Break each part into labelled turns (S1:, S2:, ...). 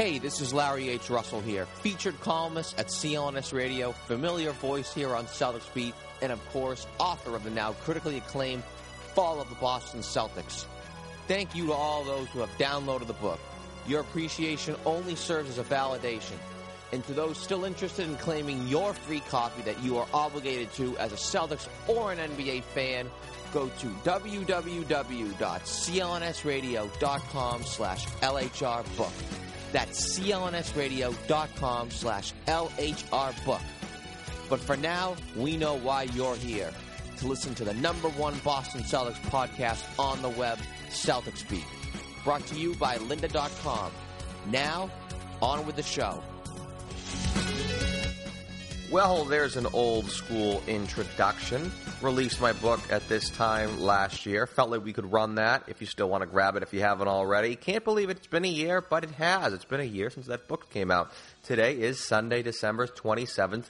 S1: Hey, this is Larry H. Russell here, featured columnist at CLNS Radio, familiar voice here on Celtics Beat, and of course, author of the now critically acclaimed Fall of the Boston Celtics. Thank you to all those who have downloaded the book. Your appreciation only serves as a validation. And to those still interested in claiming your free copy that you are obligated to as a Celtics or an NBA fan, go to www.clnsradio.com slash lhrbook. That's clnsradio.com slash lhrbook. But for now, we know why you're here. To listen to the number one Boston Celtics podcast on the web, Celtics Beat. Brought to you by lynda.com. Now, on with the show.
S2: Well, there's an old school introduction. Released my book at this time last year. Felt like we could run that if you still want to grab it if you haven't already. Can't believe it's been a year, but it has. It's been a year since that book came out. Today is Sunday, December 27th,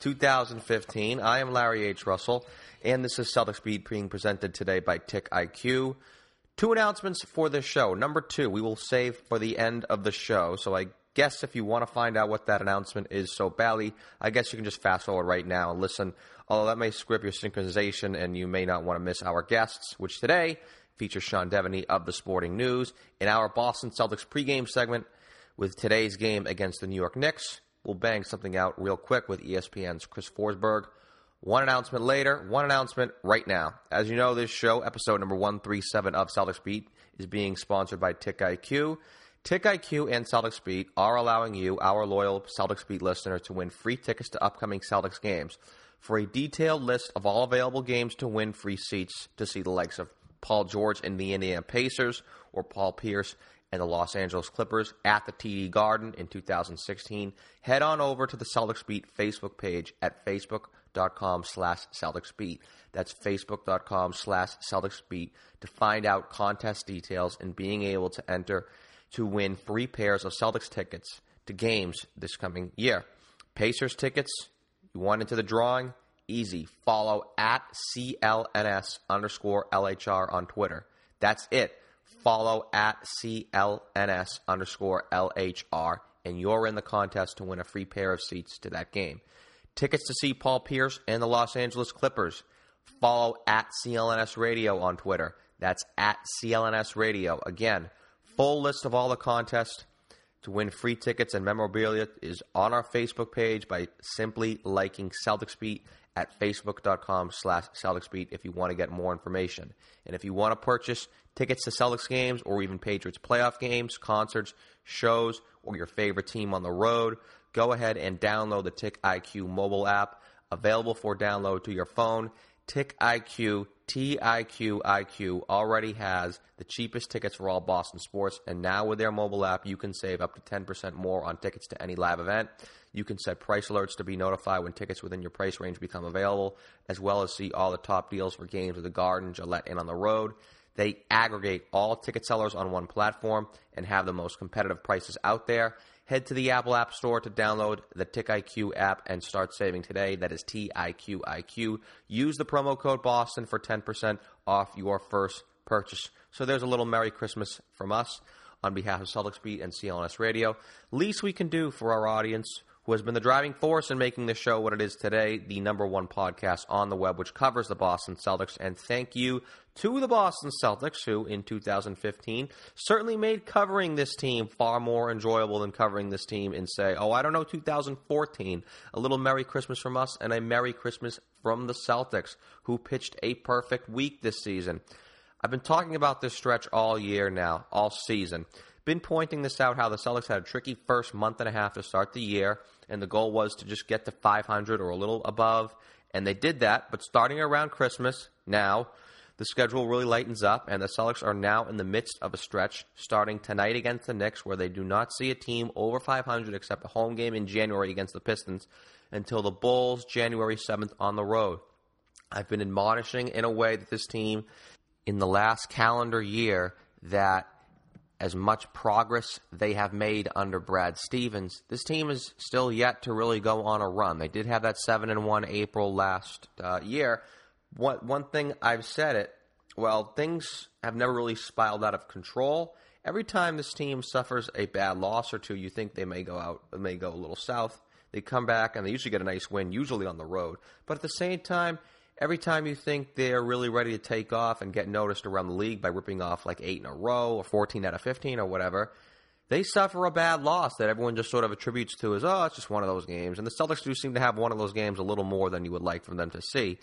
S2: 2015. I am Larry H. Russell, and this is Celtics Beat being presented today by TiqIQ. Two announcements for this show. Number two, we will save for the end of the show, so I guess if you want to find out what that announcement is so badly, I guess you can just fast forward right now and listen. Although that may script your synchronization and you may not want to miss our guests, which today features Sean Deveney of the Sporting News in our Boston Celtics pregame segment with today's game against the New York Knicks. We'll bang something out real quick with ESPN's Chris Forsberg. One announcement later, one announcement right now. As you know, this show, episode number 137 of Celtics Beat, is being sponsored by TiqIQ. Tick IQ and Celtics Beat are allowing you, our loyal Celtics Beat listener, to win free tickets to upcoming Celtics games. For a detailed list of all available games to win free seats to see the likes of Paul George and the Indiana Pacers or Paul Pierce and the Los Angeles Clippers at the TD Garden in 2016, head on over to the Celtics Beat Facebook page at facebook.com slash Celtics Beat. That's facebook.com slash Celtics Beat to find out contest details and being able to enter – to win free pairs of Celtics tickets to games this coming year. Pacers tickets, you want into the drawing? Easy. Follow at CLNS underscore LHR on Twitter. That's it. Follow at CLNS underscore LHR, and you're in the contest to win a free pair of seats to that game. Tickets to see Paul Pierce and the Los Angeles Clippers. Follow at CLNS Radio on Twitter. That's at CLNS Radio. Again, full list of all the contests to win free tickets and memorabilia is on our Facebook page by simply liking Celtics Beat at facebook.com slash Celtics if you want to get more information. And if you want to purchase tickets to Celtics games or even Patriots playoff games, concerts, shows, or your favorite team on the road, go ahead and download the TiqIQ mobile app available for download to your phone. TiqIQ TiqIQ already has the cheapest tickets for all Boston sports, and now with their mobile app, you can save up to 10% more on tickets to any live event. You can set price alerts to be notified when tickets within your price range become available, as well as see all the top deals for games at the Garden, Gillette, and on the road. They aggregate all ticket sellers on one platform and have the most competitive prices out there. Head to the Apple App Store to download the TiqIQ app and start saving today. That is T-I-Q-I-Q. Use the promo code Boston for 10% off your first purchase. So there's a little Merry Christmas from us on behalf of Celtics Beat and CLNS Radio. Least we can do for our audience who has been the driving force in making this show what it is today, the number one podcast on the web, which covers the Boston Celtics. And thank you to the Boston Celtics, who in 2015 certainly made covering this team far more enjoyable than covering this team in, say, oh, I don't know, 2014. A little Merry Christmas from us and a Merry Christmas from the Celtics, who pitched a perfect week this season. I've been talking about this stretch all year now, all season been pointing this out how the Celtics had a tricky first month and a half to start the year, and the goal was to just get to 500 or a little above, and they did that. But starting around Christmas, now the schedule really lightens up, and the Celtics are now in the midst of a stretch starting tonight against the Knicks, where they do not see a team over 500 except a home game in January against the Pistons until the Bulls January 7th on the road. I've been admonishing in a way that this team in the last calendar year that as much progress they have made under Brad Stevens, this team is still yet to really go on a run. They did have that seven and one April last uh, year. One one thing I've said it. Well, things have never really spiraled out of control, every time this team suffers a bad loss or two, you think they may go out, may go a little south. They come back and they usually get a nice win, usually on the road. But at the same time, every time you think they're really ready to take off and get noticed around the league by ripping off like eight in a row or 14 out of 15 or whatever, they suffer a bad loss that everyone just sort of attributes to as, oh, it's just one of those games. And the Celtics do seem to have one of those games a little more than you would like for them to see.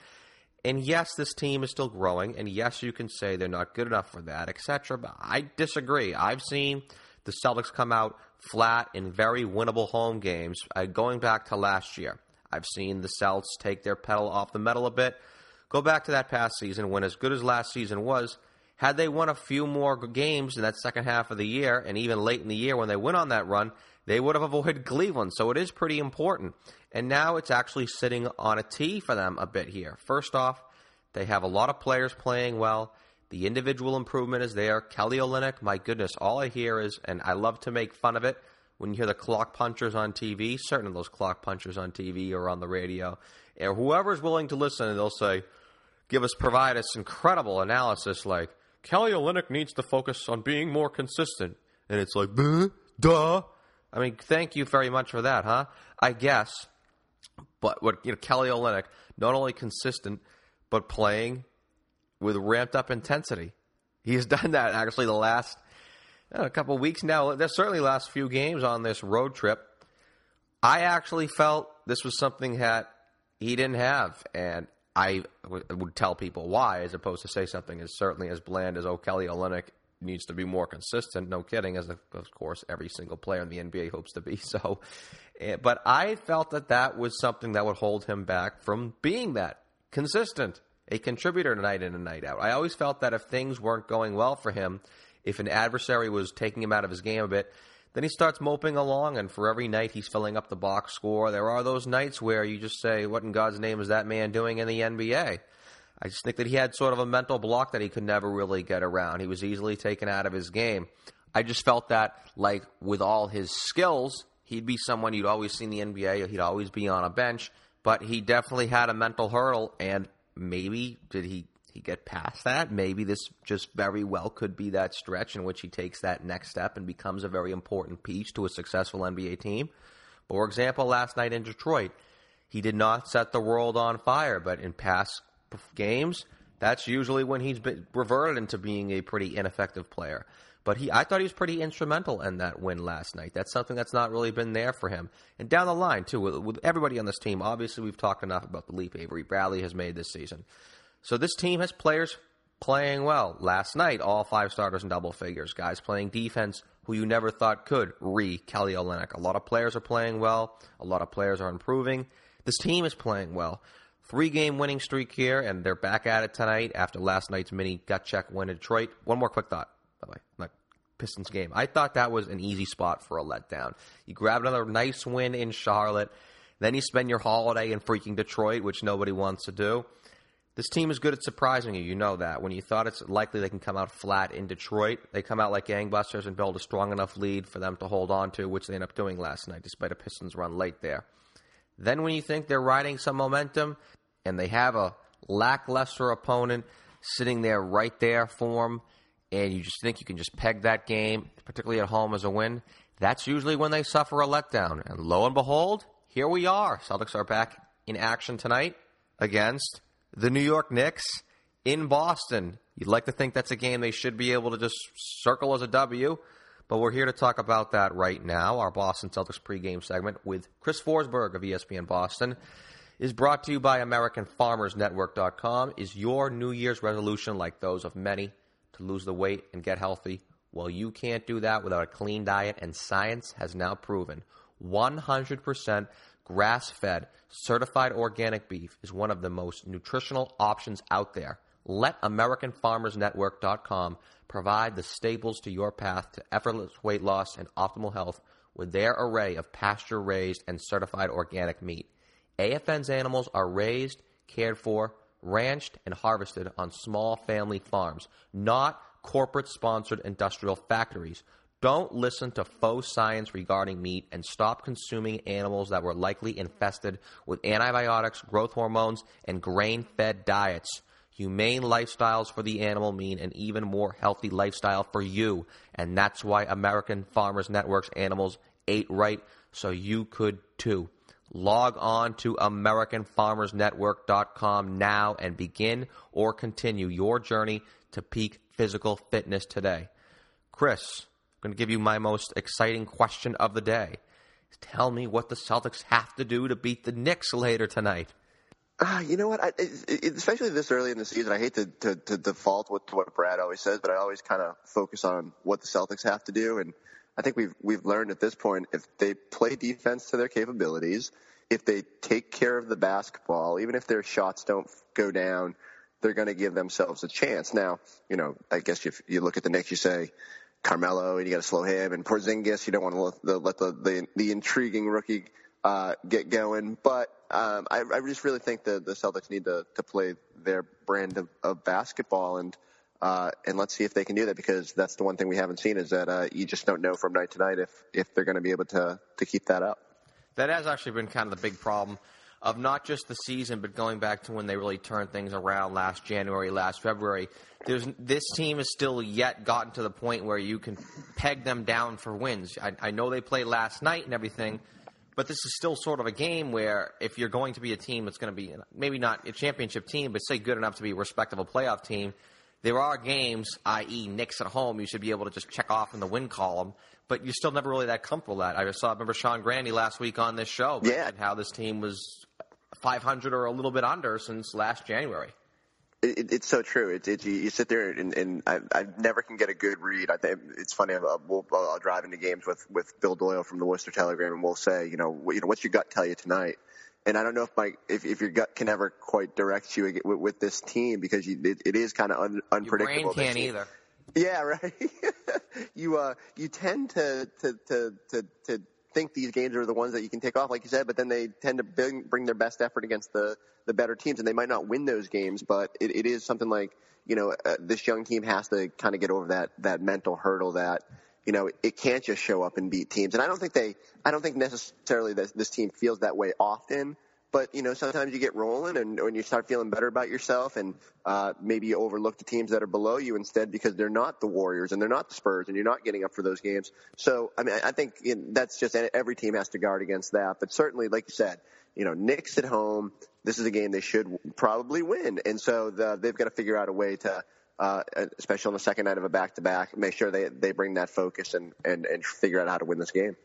S2: And yes, this team is still growing, and yes, you can say they're not good enough for that, etc. But I disagree. I've seen the Celtics come out flat in very winnable home games. Uh, going back to last year, I've seen the Celts take their pedal off the metal a bit. Go back to that past season when, as good as last season was, had they won a few more games in that second half of the year, and even late in the year when they went on that run, they would have avoided Cleveland. So it is pretty important. And now it's actually sitting on a tee for them a bit here. First off, they have a lot of players playing well. The individual improvement is there. Kelly Olynyk, my goodness, all I hear is, and I love to make fun of it when you hear the clock punchers on TV. Certain of those clock punchers on TV or on the radio, and whoever's willing to listen, they'll say, give us provide us incredible analysis like Kelly Olynyk needs to focus on being more consistent, and it's like, duh. I mean, thank you very much for that, huh? I guess. But what you know, Kelly Olynyk, not only consistent, but playing with ramped up intensity. He's done that actually the last a couple weeks now. There's certainly last few games on this road trip. I actually felt this was something that he didn't have, and I w- would tell people why, as opposed to say something as certainly as bland as, "Oh, Kelly Olynyk needs to be more consistent." No kidding, as of course every single player in the NBA hopes to be. So, eh, but I felt that that was something that would hold him back from being that consistent, a contributor night in and night out. I always felt that if things weren't going well for him, if an adversary was taking him out of his game a bit, then he starts moping along, and for every night he's filling up the box score. There are those nights where you just say, What in God's name is that man doing in the NBA? I just think that he had sort of a mental block that he could never really get around. He was easily taken out of his game. I just felt that, like, with all his skills, he'd be someone you'd always see in the NBA. He'd always be on a bench, but he definitely had a mental hurdle, and maybe did he he get past that? Maybe this just very well could be that stretch in which he takes that next step and becomes a very important piece to a successful NBA team. For example, last night in Detroit, he did not set the world on fire, but in past games, that's usually when he's been reverted into being a pretty ineffective player. But he, I thought he was pretty instrumental in that win last night. That's something that's not really been there for him. And down the line, too, with, with everybody on this team, obviously we've talked enough about the leap Avery Bradley has made this season. So this team has players playing well. Last night, all five starters in double figures. Guys playing defense who you never thought could. Re Kelly Olynyk. A lot of players are playing well. A lot of players are improving. This team is playing well. Three game winning streak here, and they're back at it tonight after last night's mini gut check win in Detroit. One more quick thought, by the way. Not Pistons game. I thought that was an easy spot for a letdown. You grab another nice win in Charlotte, then you spend your holiday in freaking Detroit, which nobody wants to do. This team is good at surprising you. You know that. When you thought it's likely they can come out flat in Detroit, they come out like gangbusters and build a strong enough lead for them to hold on to, which they end up doing last night, despite a Pistons run late there. Then, when you think they're riding some momentum and they have a lackluster opponent sitting there right there for them, and you just think you can just peg that game, particularly at home, as a win, that's usually when they suffer a letdown. And lo and behold, here we are. Celtics are back in action tonight against the New York Knicks in Boston. You'd like to think that's a game they should be able to just circle as a W, but we're here to talk about that right now. Our Boston Celtics pregame segment with Chris Forsberg of ESPN Boston is brought to you by AmericanFarmersNetwork.com. Is your New Year's resolution like those of many to lose the weight and get healthy? Well, you can't do that without a clean diet, and science has now proven 100% grass fed, certified organic beef is one of the most nutritional options out there. Let AmericanFarmersNetwork.com provide the staples to your path to effortless weight loss and optimal health with their array of pasture raised and certified organic meat. AFN's animals are raised, cared for, ranched, and harvested on small family farms, not corporate sponsored industrial factories don't listen to faux science regarding meat and stop consuming animals that were likely infested with antibiotics, growth hormones, and grain fed diets. Humane lifestyles for the animal mean an even more healthy lifestyle for you. And that's why American Farmers Network's animals ate right, so you could too. Log on to AmericanFarmersNetwork.com now and begin or continue your journey to peak physical fitness today. Chris, going to give you my most exciting question of the day. Tell me what the Celtics have to do to beat the Knicks later tonight.
S3: Uh, you know what? I, it, especially this early in the season, I hate to, to, to default with, to what Brad always says, but I always kind of focus on what the Celtics have to do. And I think we've we've learned at this point if they play defense to their capabilities, if they take care of the basketball, even if their shots don't go down, they're going to give themselves a chance. Now, you know, I guess if you look at the Knicks, you say Carmelo, and you got to slow him, and Porzingis, you don't want to let the let the the, the intriguing rookie uh, get going. But um, I, I just really think that the Celtics need to to play their brand of, of basketball and. Uh, and let's see if they can do that because that's the one thing we haven't seen is that uh, you just don't know from night to night if, if they're going to be able to, to keep that up.
S2: That has actually been kind of the big problem of not just the season, but going back to when they really turned things around last January, last February. There's, this team has still yet gotten to the point where you can peg them down for wins. I, I know they played last night and everything, but this is still sort of a game where if you're going to be a team that's going to be maybe not a championship team, but say good enough to be a respectable playoff team, there are games, i.e., Knicks at home, you should be able to just check off in the win column but you're still never really that comfortable with that. I saw, I remember Sean Grande last week on this show,
S3: yeah.
S2: how this team was 500 or a little bit under since last January.
S3: It, it's so true. It's it, you, you, sit there and, and I, I, never can get a good read. I think it's funny. I'll, we'll, I'll drive into games with, with Bill Doyle from the Worcester Telegram, and we'll say, you know, you know, what's your gut tell you tonight? And I don't know if my if, if your gut can ever quite direct you with, with this team because you, it, it is kind of un, unpredictable.
S2: Your brain can't either.
S3: Yeah, right. you uh, you tend to, to to to to think these games are the ones that you can take off, like you said, but then they tend to bring, bring their best effort against the the better teams, and they might not win those games, but it, it is something like you know uh, this young team has to kind of get over that that mental hurdle that you know it can't just show up and beat teams, and I don't think they I don't think necessarily that this team feels that way often. But you know, sometimes you get rolling, and when you start feeling better about yourself, and uh, maybe you overlook the teams that are below you instead because they're not the Warriors and they're not the Spurs, and you're not getting up for those games. So, I mean, I think that's just every team has to guard against that. But certainly, like you said, you know, Knicks at home, this is a game they should probably win, and so the, they've got to figure out a way to. Uh, especially on the second night of a back-to-back, make sure they they bring that focus and, and, and figure out how to win this game.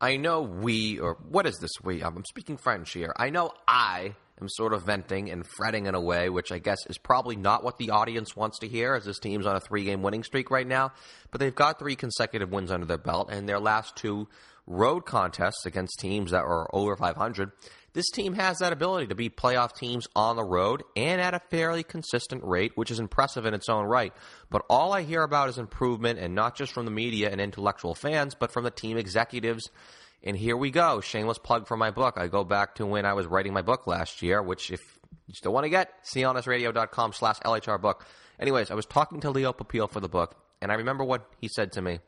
S2: I know we, or what is this we? I'm speaking French here. I know I am sort of venting and fretting in a way, which I guess is probably not what the audience wants to hear, as this team's on a three game winning streak right now. But they've got three consecutive wins under their belt, and their last two road contests against teams that were over 500. This team has that ability to beat playoff teams on the road and at a fairly consistent rate, which is impressive in its own right. But all I hear about is improvement, and not just from the media and intellectual fans, but from the team executives. And here we go. Shameless plug for my book. I go back to when I was writing my book last year, which if you still want to get, clnsradio.com slash LHR book. Anyways, I was talking to Leo Papile for the book, and I remember what he said to me.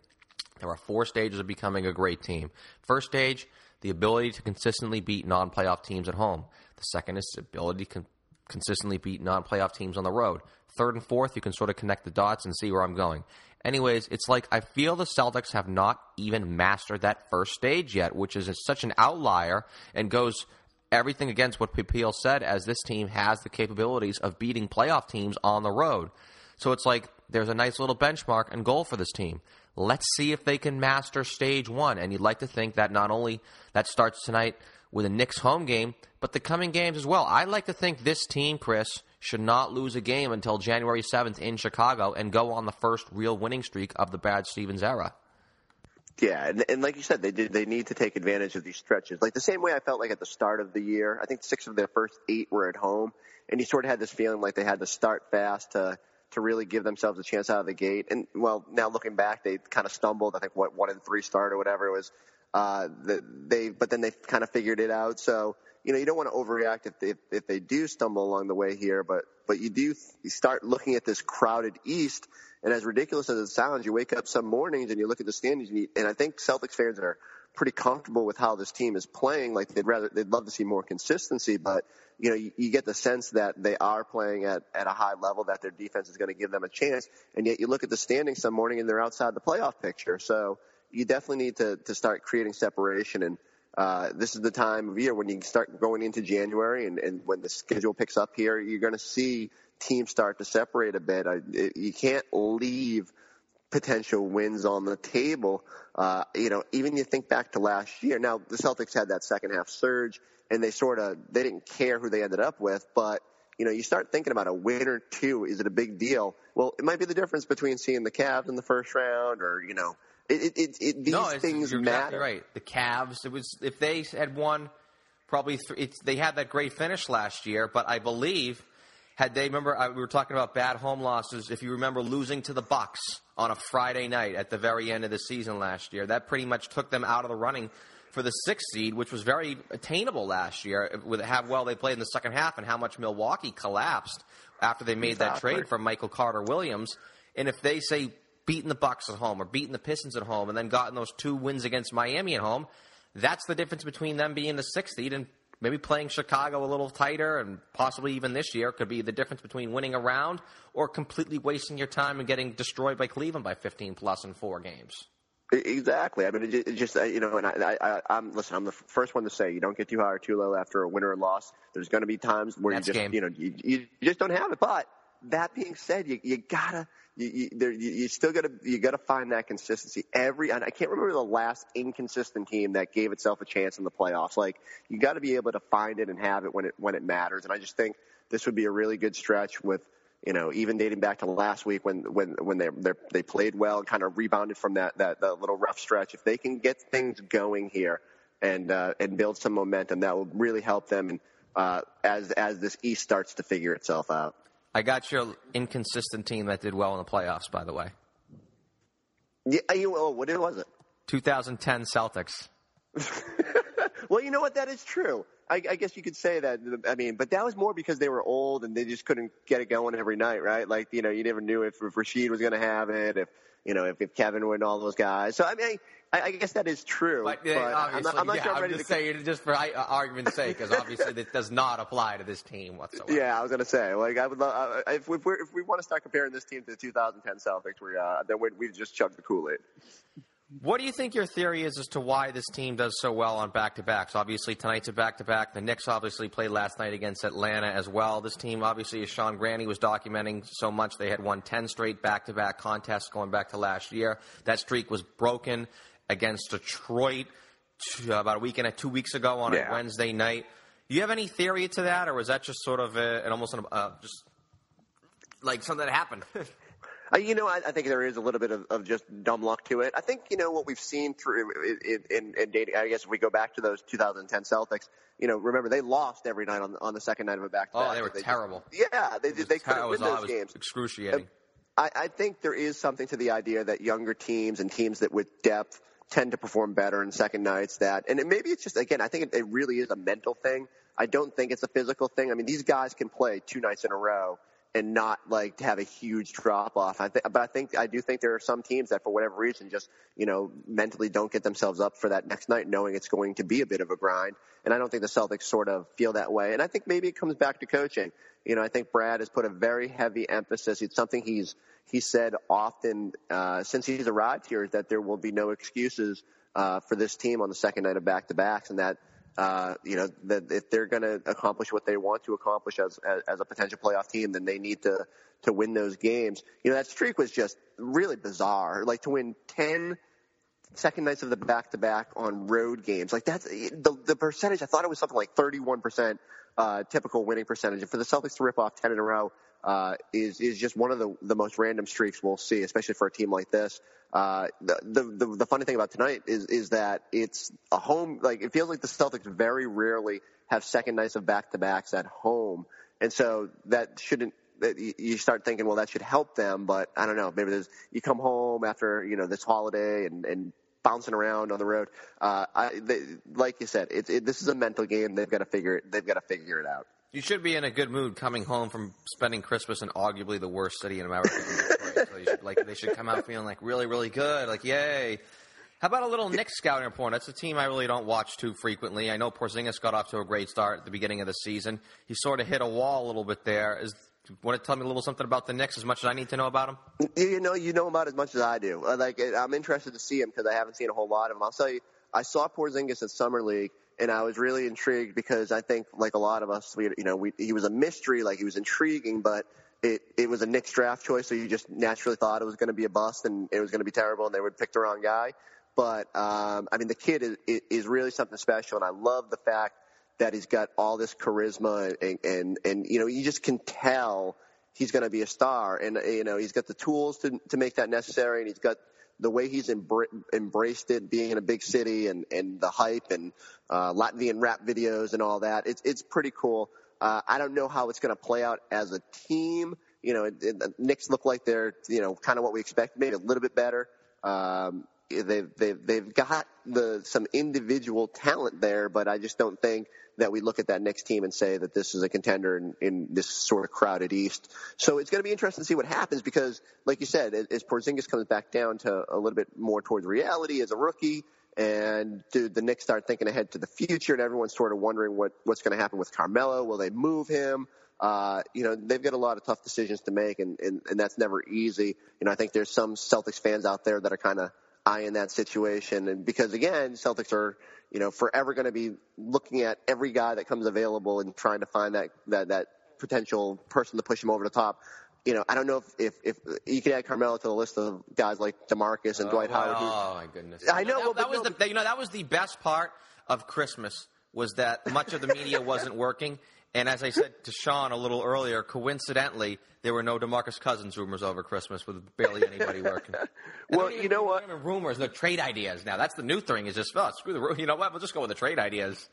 S2: There are four stages of becoming a great team. First stage, the ability to consistently beat non playoff teams at home. The second is the ability to con- consistently beat non playoff teams on the road. Third and fourth, you can sort of connect the dots and see where I'm going. Anyways, it's like I feel the Celtics have not even mastered that first stage yet, which is such an outlier and goes everything against what Papile said, as this team has the capabilities of beating playoff teams on the road. So it's like there's a nice little benchmark and goal for this team. Let's see if they can master stage one. And you'd like to think that not only that starts tonight with a Knicks home game, but the coming games as well. I'd like to think this team, Chris, should not lose a game until January 7th in Chicago and go on the first real winning streak of the Brad Stevens era.
S3: Yeah, and, and like you said, they did. They need to take advantage of these stretches, like the same way I felt like at the start of the year. I think six of their first eight were at home, and you sort of had this feeling like they had to start fast to to really give themselves a chance out of the gate. And well, now looking back, they kind of stumbled. I think what one and three start or whatever it was. Uh, they, but then they kind of figured it out. So you know, you don't want to overreact if they, if they do stumble along the way here, but but you do you start looking at this crowded East, and as ridiculous as it sounds, you wake up some mornings and you look at the standings, and, you, and I think Celtics fans are pretty comfortable with how this team is playing. Like they'd rather, they'd love to see more consistency, but you know, you, you get the sense that they are playing at, at a high level, that their defense is going to give them a chance. And yet you look at the standings some morning and they're outside the playoff picture. So you definitely need to, to start creating separation. And, uh, this is the time of year when you start going into January and, and when the schedule picks up here, you're going to see teams start to separate a bit. I, it, you can't leave potential wins on the table. Uh, you know, even you think back to last year. Now the Celtics had that second half surge, and they sort of they didn't care who they ended up with, but you know, you start thinking about a win or two. Is it a big deal? Well, it might be the difference between seeing the Cavs in the first round, or you know, it, it, it, these
S2: no,
S3: things matter.
S2: Exactly right. The Cavs. It was if they had won, probably th- they had that great finish last year. But I believe had they remember I, we were talking about bad home losses. If you remember losing to the Bucks on a Friday night at the very end of the season last year, that pretty much took them out of the running for the sixth seed, which was very attainable last year with how well they played in the second half and how much Milwaukee collapsed after they made that trade for Michael Carter Williams. And if they say beating the Bucks at home or beating the Pistons at home and then gotten those two wins against Miami at home, that's the difference between them being the sixth seed and maybe playing Chicago a little tighter and possibly even this year could be the difference between winning a round or completely wasting your time and getting destroyed by Cleveland by 15 plus in four games.
S3: Exactly. I mean, it ju- it just you know, and I, I, I, I'm listen. I'm the first one to say you don't get too high or too low after a win or a loss. There's going to be times where
S2: Next
S3: you just
S2: game.
S3: you know you, you just don't have it. But that being said, you, you gotta you, you, there, you, you still gotta you gotta find that consistency every. And I can't remember the last inconsistent team that gave itself a chance in the playoffs. Like you got to be able to find it and have it when it when it matters. And I just think this would be a really good stretch with you know, even dating back to last week when when when they they played well and kind of rebounded from that that, that little rough stretch. If they can get things going here and uh, and build some momentum, that will really help them. And uh, as as this East starts to figure itself out.
S2: I got your inconsistent team that did well in the playoffs, by the way.
S3: Yeah, you, oh, what was it?
S2: 2010 Celtics.
S3: Well, you know what? That is true. I, I guess you could say that. I mean, but that was more because they were old and they just couldn't get it going every night, right? Like, you know, you never knew if, if Rasheed was going to have it, if you know, if, if Kevin and all those guys. So I mean, I, I guess that is true.
S2: But,
S3: But,
S2: uh,
S3: I'm not, I'm not
S2: yeah,
S3: sure I'm
S2: I'm
S3: ready
S2: just
S3: to.
S2: saying, just for uh, argument's sake, because obviously that does not apply to this team whatsoever.
S3: Yeah, I was gonna say, like, I would love uh, if, if, we're, if we want to start comparing this team to the 2010 Celtics, we uh, then we we've just chugged the Kool Aid.
S2: What do you think your theory is as to why this team does so well on back to backs? Obviously, tonight's a back to back. The Knicks obviously played last night against Atlanta as well. This team, obviously, as Sean Grande was documenting so much, they had won 10 straight back to back contests going back to last year. That streak was broken against Detroit about a week and a two weeks ago on
S3: Yeah.
S2: a Wednesday night. Do you have any theory to that, or was that just sort of a, an almost an, uh, just like something that happened?
S3: Uh, you know, I, I think there is a little bit of, of just dumb luck to it. I think you know what we've seen through in, in, in dating. I guess if we go back to those 2010 Celtics, you know, remember they lost every night on on the second night of a back to back.
S2: oh, they were terrible.
S3: Yeah, they. They couldn't
S2: was,
S3: win those games.
S2: excruciating.
S3: I, I think there is something to the idea that younger teams and teams that with depth tend to perform better in second nights. That and it, maybe it's just again, I think it, it really is a mental thing. I don't think it's a physical thing. I mean, these guys can play two nights in a row and not like to have a huge drop off. I think, but I think I do think there are some teams that for whatever reason just you know mentally don't get themselves up for that next night, knowing it's going to be a bit of a grind. And I don't think the Celtics sort of feel that way. And I think maybe it comes back to coaching. You know, I think Brad has put a very heavy emphasis. It's something he's he said often uh, since he's arrived here is that there will be no excuses uh, for this team on the second night of back to backs, and that uh, you know that if they're going to accomplish what they want to accomplish as, as as a potential playoff team, then they need to to win those games. You know that streak was just really bizarre. Like to win ten second nights of the back to back on road games. Like that's the the percentage. I thought it was something like 31 percent uh, typical winning percentage. And for the Celtics to rip off 10 in a row uh, is is just one of the the most random streaks we'll see, especially for a team like this. Uh, the, the the the funny thing about tonight is is that it's a home. Like it feels like the Celtics very rarely have second nights of back to backs at home, and so that shouldn't that you- start thinking, well, that should help them, but I don't know. Maybe there's you come home after you know this holiday and and bouncing around on the road. Uh, I, they, like you said, it's it, this is a mental game. They've got to figure it. They've got to figure it out.
S2: You should be in a good mood coming home from spending Christmas in arguably the worst city in America. So you should, like, they should come out feeling like really, really good. Like, yay! How about a little Knicks scouting report? That's a team I really don't watch too frequently. I know Porzingis got off to a great start at the beginning of the season. He sort of hit a wall a little bit there. Is want to tell me a little something about the Knicks as much as I need to know about them?
S3: You know, you know about as much as I do. Uh, Like, I'm interested to see him because I haven't seen a whole lot of him. I'll tell you, I saw Porzingis at summer league, and I was really intrigued because I think, like a lot of us, we, you know, we, he was a mystery. Like he was intriguing, but it it was a Knicks draft choice, so you just naturally thought it was going to be a bust and it was going to be terrible, and they would pick the wrong guy. But um, I mean, the kid is is really something special, and I love the fact that he's got all this charisma and and and you know you just can tell he's going to be a star, and you know he's got the tools to to make that necessary, and he's got the way he's embra- embraced it, being in a big city, and and the hype and uh, Latvian rap videos and all that. It's it's pretty cool. Uh, I don't know how it's going to play out as a team. You know, it, it, the Knicks look like they're you know kind of what we expected, maybe a little bit better. Um, they've they've they've got the some individual talent there, but I just don't think that we look at that next team and say that this is a contender in, in this sort of crowded East. So it's going to be interesting to see what happens because, like you said, as Porzingis comes back down to a little bit more towards reality as a rookie, and do the Knicks start thinking ahead to the future, and everyone's sort of wondering what what's going to happen with Carmelo. Will they move him? Uh, you know, they've got a lot of tough decisions to make, and, and, and that's never easy. You know, I think there's some Celtics fans out there that are kind of eyeing that situation. And because again, Celtics are, you know, forever going to be looking at every guy that comes available and trying to find that, that, that potential person to push him over the top. You know, I don't know if, if, if you can add Carmelo to the list of guys like DeMarcus and
S2: oh,
S3: Dwight Howard.
S2: Oh my goodness!
S3: I know.
S2: That,
S3: well,
S2: that was
S3: no,
S2: the you know that was the best part of Christmas was that much of the media wasn't working. And as I said to Sean a little earlier, coincidentally, there were no DeMarcus Cousins rumors over Christmas with barely anybody working.
S3: well, you know what?
S2: Rumors, no trade ideas. Now that's the new thing. Is just oh, screw the. Rumors. You know what? We'll just go with the trade ideas.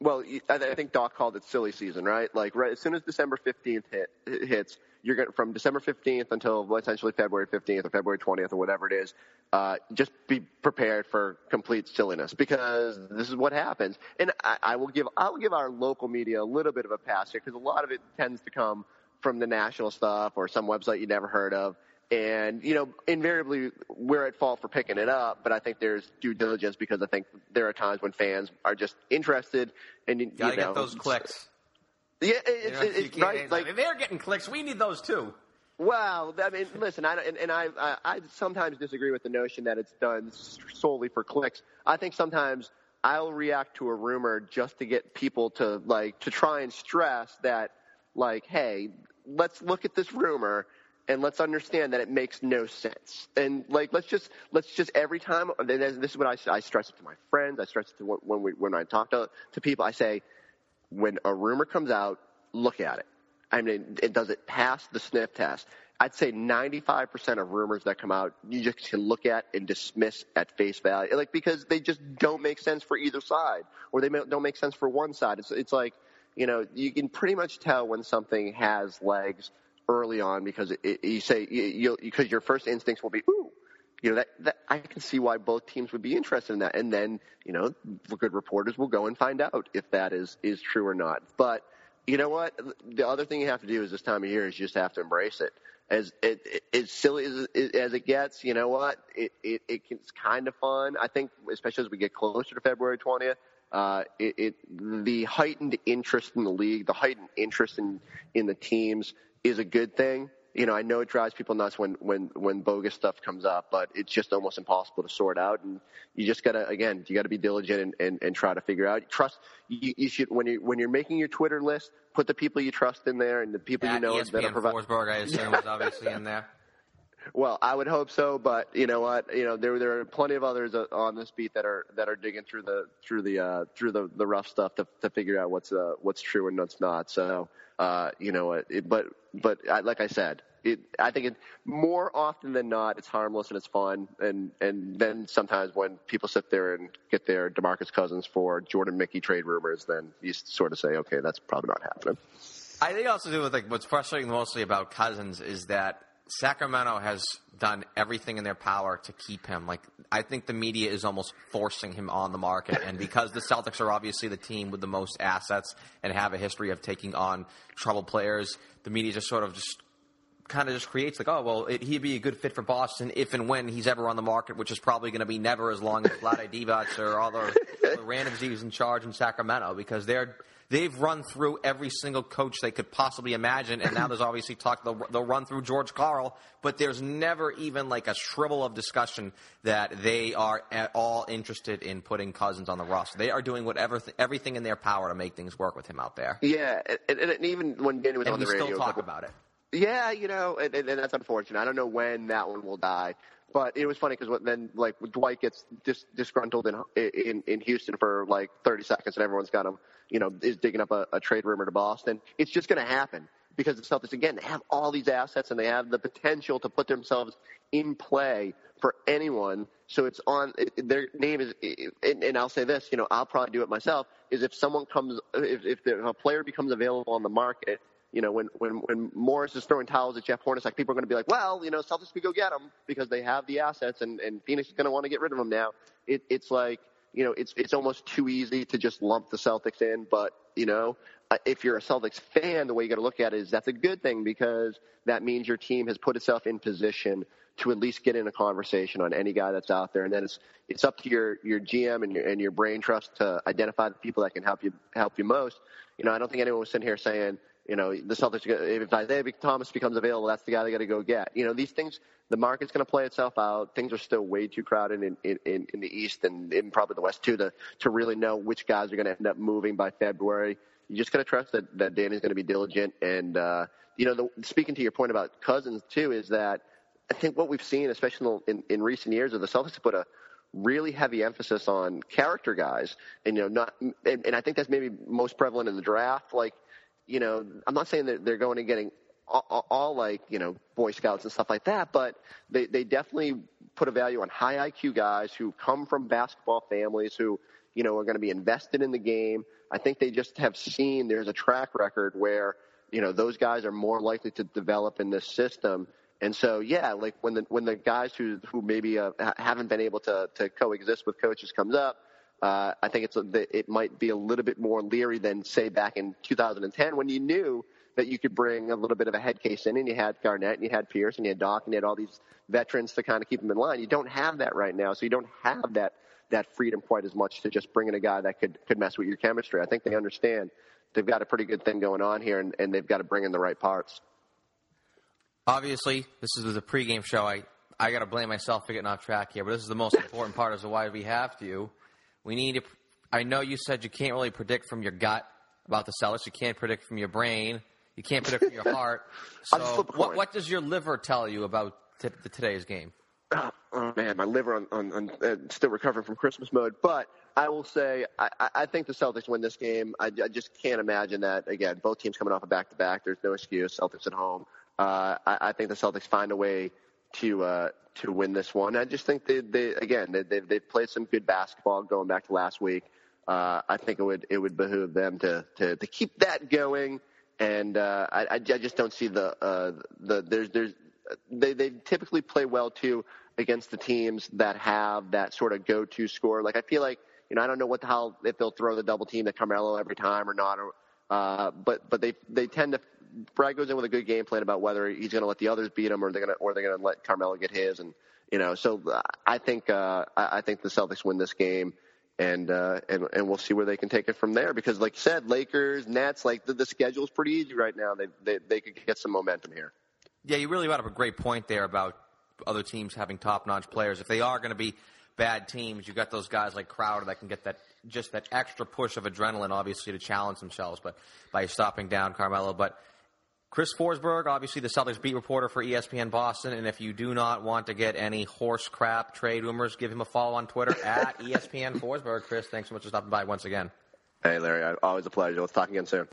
S3: Well, I think Doc called it silly season, right? Like right as soon as December fifteenth hit, hits, you're going from December fifteenth until essentially February fifteenth or February twentieth or whatever it is. Uh, just be prepared for complete silliness because this is what happens. And I, I will give I will give our local media a little bit of a pass here because a lot of it tends to come from the national stuff or some website you never heard of. And, you know, invariably we're at fault for picking it up, but I think there's due diligence because I think there are times when fans are just interested and, you,
S2: Gotta
S3: you know.
S2: get those clicks.
S3: Yeah, it's,
S2: You know, you
S3: it's right. Like,
S2: they're getting clicks. We need those too.
S3: well, I mean, listen, I, and, and I, I, I sometimes disagree with the notion that it's done solely for clicks. I think sometimes I'll react to a rumor just to get people to like to try and stress that, like, hey, let's look at this rumor and let's understand that it makes no sense. And like, let's just let's just every time. and This is what I, I stress it to my friends. I stress it to when we when I talk to to people. I say, when a rumor comes out, look at it. I mean, it does it pass the sniff test? I'd say 95% of rumors that come out, you just can look at and dismiss at face value, like because they just don't make sense for either side, or they don't make sense for one side. It's it's like, you know, you can pretty much tell when something has legs early on because it, it, you say you, because your first instincts will be, ooh, you know that, that I can see why both teams would be interested in that, and then you know, good reporters will go and find out if that is is true or not. But you know what? The other thing you have to do is this time of year is you just have to embrace it. As it, it, as silly as, as it gets, you know what? It, it, it it's kind of fun. I think, especially as we get closer to February 20th, uh, it, it the heightened interest in the league, the heightened interest in in the teams is a good thing. You know, I know it drives people nuts when when when bogus stuff comes up, but it's just almost impossible to sort out. And you just gotta, again, you gotta be diligent and, and, and try to figure out. Trust. You, you should when you when you're making your Twitter list, put the people you trust in there and the people you
S2: At
S3: know that are
S2: ESPN
S3: providing.
S2: Forsberg, I assume, was obviously in there.
S3: Well, I would hope so, but you know what? You know there there are plenty of others uh, on this beat that are that are digging through the through the uh, through the, the rough stuff to to figure out what's uh, what's true and what's not. So uh, you know, it, it, but but I, like I said, it I think it more often than not it's harmless and it's fun, and and then sometimes when people sit there and get their Demarcus Cousins for Jordan Mickey trade rumors, then you sort of say, okay, that's probably not happening.
S2: I think also to do with like what's frustrating mostly about Cousins is that Sacramento has done everything in their power to keep him. Like I think the media is almost forcing him on the market, and because the Celtics are obviously the team with the most assets and have a history of taking on trouble players, the media just sort of just kind of just creates like, oh well, it, he'd be a good fit for Boston if and when he's ever on the market, which is probably going to be never as long as Vlade Divac or all the, the randoms in charge in Sacramento because they're they've run through every single coach they could possibly imagine, and now there's obviously talk they'll, they'll run through George Karl, but there's never even like a shrivel of discussion that they are at all interested in putting Cousins on the roster. They are doing whatever th- everything in their power to make things work with him out there.
S3: Yeah, and, and, and even when Danny was
S2: and
S3: on the radio,
S2: still talk about it.
S3: Yeah, you know, and, and that's unfortunate. I don't know when that one will die. But it was funny because then, like, Dwight gets dis- disgruntled in, in in Houston for like 30 seconds, and everyone's got him, you know, is digging up a, a trade rumor to Boston. It's just going to happen because the Celtics, again, they have all these assets and they have the potential to put themselves in play for anyone. So it's on their name is, and, I'll say this, you know, I'll probably do it myself. Is if someone comes, if if a player becomes available on the market you know, when, when, when Morris is throwing towels at Jeff Hornacek, people are going to be like, well, you know, Celtics could go get him because they have the assets and, and Phoenix is going to want to get rid of him now. It, it's like, you know, it's, it's almost too easy to just lump the Celtics in. But, you know, uh, if you're a Celtics fan, the way you got to look at it is that's a good thing because that means your team has put itself in position to at least get in a conversation on any guy that's out there. And then it's, it's up to your, your GM and your, and your brain trust to identify the people that can help you, help you most. You know, I don't think anyone was sitting here saying, you know, the Celtics, if Isaiah Thomas becomes available, that's the guy they got to go get. You know, these things, the market's going to play itself out. Things are still way too crowded in, in, in the East and in probably the West too to, to really know which guys are going to end up moving by February. You just got to trust that, that Danny's going to be diligent. And, uh, you know, the, speaking to your point about Cousins too, is that I think what we've seen, especially in, in recent years, is the Celtics put a really heavy emphasis on character guys. And, you know, not, and, and I think that's maybe most prevalent in the draft. Like, you know, I'm not saying that they're going and getting all, all, like, you know, Boy Scouts and stuff like that, but they, they definitely put a value on high IQ guys who come from basketball families who, you know, are going to be invested in the game. I think they just have seen there's a track record where, you know, those guys are more likely to develop in this system. And so, yeah, like when the when the guys who who maybe uh, haven't been able to to coexist with coaches comes up, uh, I think it's a, it might be a little bit more leery than say back in 2010 when you knew that you could bring a little bit of a head case in and you had Garnett and you had Pierce and you had Doc and you had all these veterans to kind of keep them in line. You don't have that right now, so you don't have that that freedom quite as much to just bring in a guy that could could mess with your chemistry. I think they understand they've got a pretty good thing going on here and, and they've got to bring in the right parts.
S2: Obviously, this is the pregame show. I I got to blame myself for getting off track here, but this is the most important part as to why we have to. We need to. I know you said you can't really predict from your gut about the Celtics. You can't predict from your brain. You can't predict from your heart. So, what, what does your liver tell you about t- the, today's game?
S3: Oh, oh, man, my liver on, on, on uh, still recovering from Christmas mode. But I will say, I, I think the Celtics win this game. I, I just can't imagine that. Again, both teams coming off a back to back. There's no excuse. Celtics at home. Uh, I, I think the Celtics find a way to uh, to win this one. I just think they, they again they, they they've played some good basketball going back to last week. Uh, I think it would it would behoove them to to, to keep that going. And uh, I, I just don't see the uh, the there's there's they they typically play well too against the teams that have that sort of go to score. Like I feel like you know I don't know what the hell if they'll throw the double team to Carmelo every time or not. Or, uh, but but they they tend to Brad goes in with a good game plan about whether he's going to let the others beat him or they're going to or they're going to let Carmelo get his, and you know. So uh, I think uh, I think the Celtics win this game, and uh, and and we'll see where they can take it from there. Because like you said, Lakers, Nets, like the, the schedule's pretty easy right now. They they they could get some momentum here.
S2: Yeah, you really brought up a great point there about other teams having top-notch players. If they are going to be bad teams, you've got those guys like Crowder that can get that just that extra push of adrenaline, obviously, to challenge themselves, but by stopping down Carmelo. But Chris Forsberg, obviously the Celtics beat reporter for ESPN Boston, and if you do not want to get any horse crap trade rumors, give him a follow on Twitter at ESPN Forsberg. Chris, thanks so much for stopping by once again.
S3: Hey, Larry, I always a pleasure. Let's talk again soon.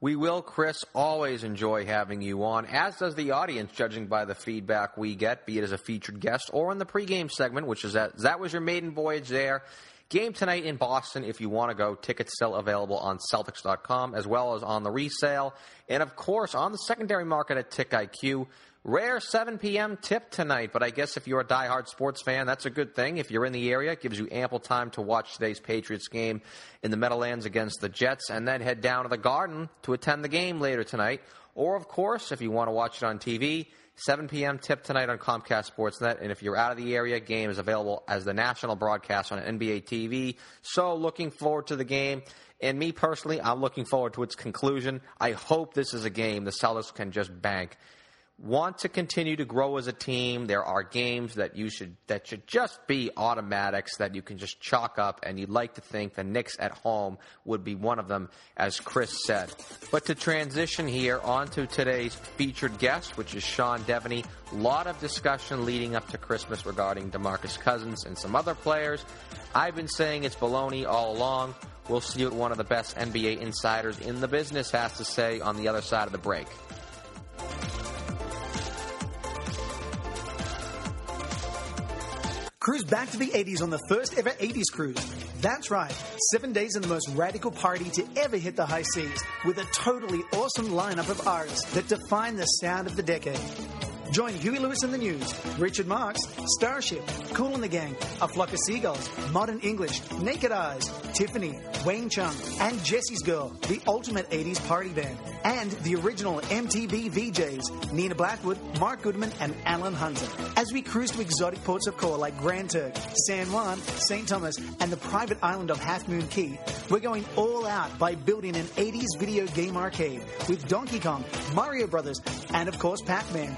S2: We will, Chris, always enjoy having you on, as does the audience, judging by the feedback we get, be it as a featured guest or in the pregame segment, which is that that was your maiden voyage there. Game tonight in Boston, if you want to go. Tickets still available on Celtics.com as well as on the resale. And of course, on the secondary market at TiqIQ. Rare 7 p.m. tip tonight, but I guess if you're a diehard sports fan, that's a good thing. If you're in the area, it gives you ample time to watch today's Patriots game in the Meadowlands against the Jets, and then head down to the Garden to attend the game later tonight. Or, of course, if you want to watch it on TV, 7 p.m. tip tonight on Comcast Sportsnet. And if you're out of the area, game is available as the national broadcast on NBA TV. So, looking forward to the game. And me personally, I'm looking forward to its conclusion. I hope this is a game the Celtics can just bank want to continue to grow as a team, there are games that you should that should just be automatics that you can just chalk up, and you'd like to think the Knicks at home would be one of them, as Chris said. But to transition here onto today's featured guest, which is Sean Deveney. a lot of discussion leading up to Christmas regarding DeMarcus Cousins and some other players. I've been saying it's baloney all along. We'll see what one of the best NBA insiders in the business has to say on the other side of the break.
S4: Cruise back to the 80s on the first ever 80s cruise. That's right, seven days in the most radical party to ever hit the high seas, with a totally awesome lineup of artists that define the sound of the decade. Join Huey Lewis and the News, Richard Marx, Starship, Cool and the Gang, A Flock of Seagulls, Modern English, Naked Eyes, Tiffany, Wang Chung, and Jesse's Girl, the ultimate 80s party band, and the original MTV VJs, Nina Blackwood, Mark Goodman, and Alan Hunter. As we cruise to exotic ports of call like Grand Turk, San Juan, St. Thomas, and the private island of Half Moon Cay, we're going all out by building an 80s video game arcade with Donkey Kong, Mario Brothers, and of course Pac-Man,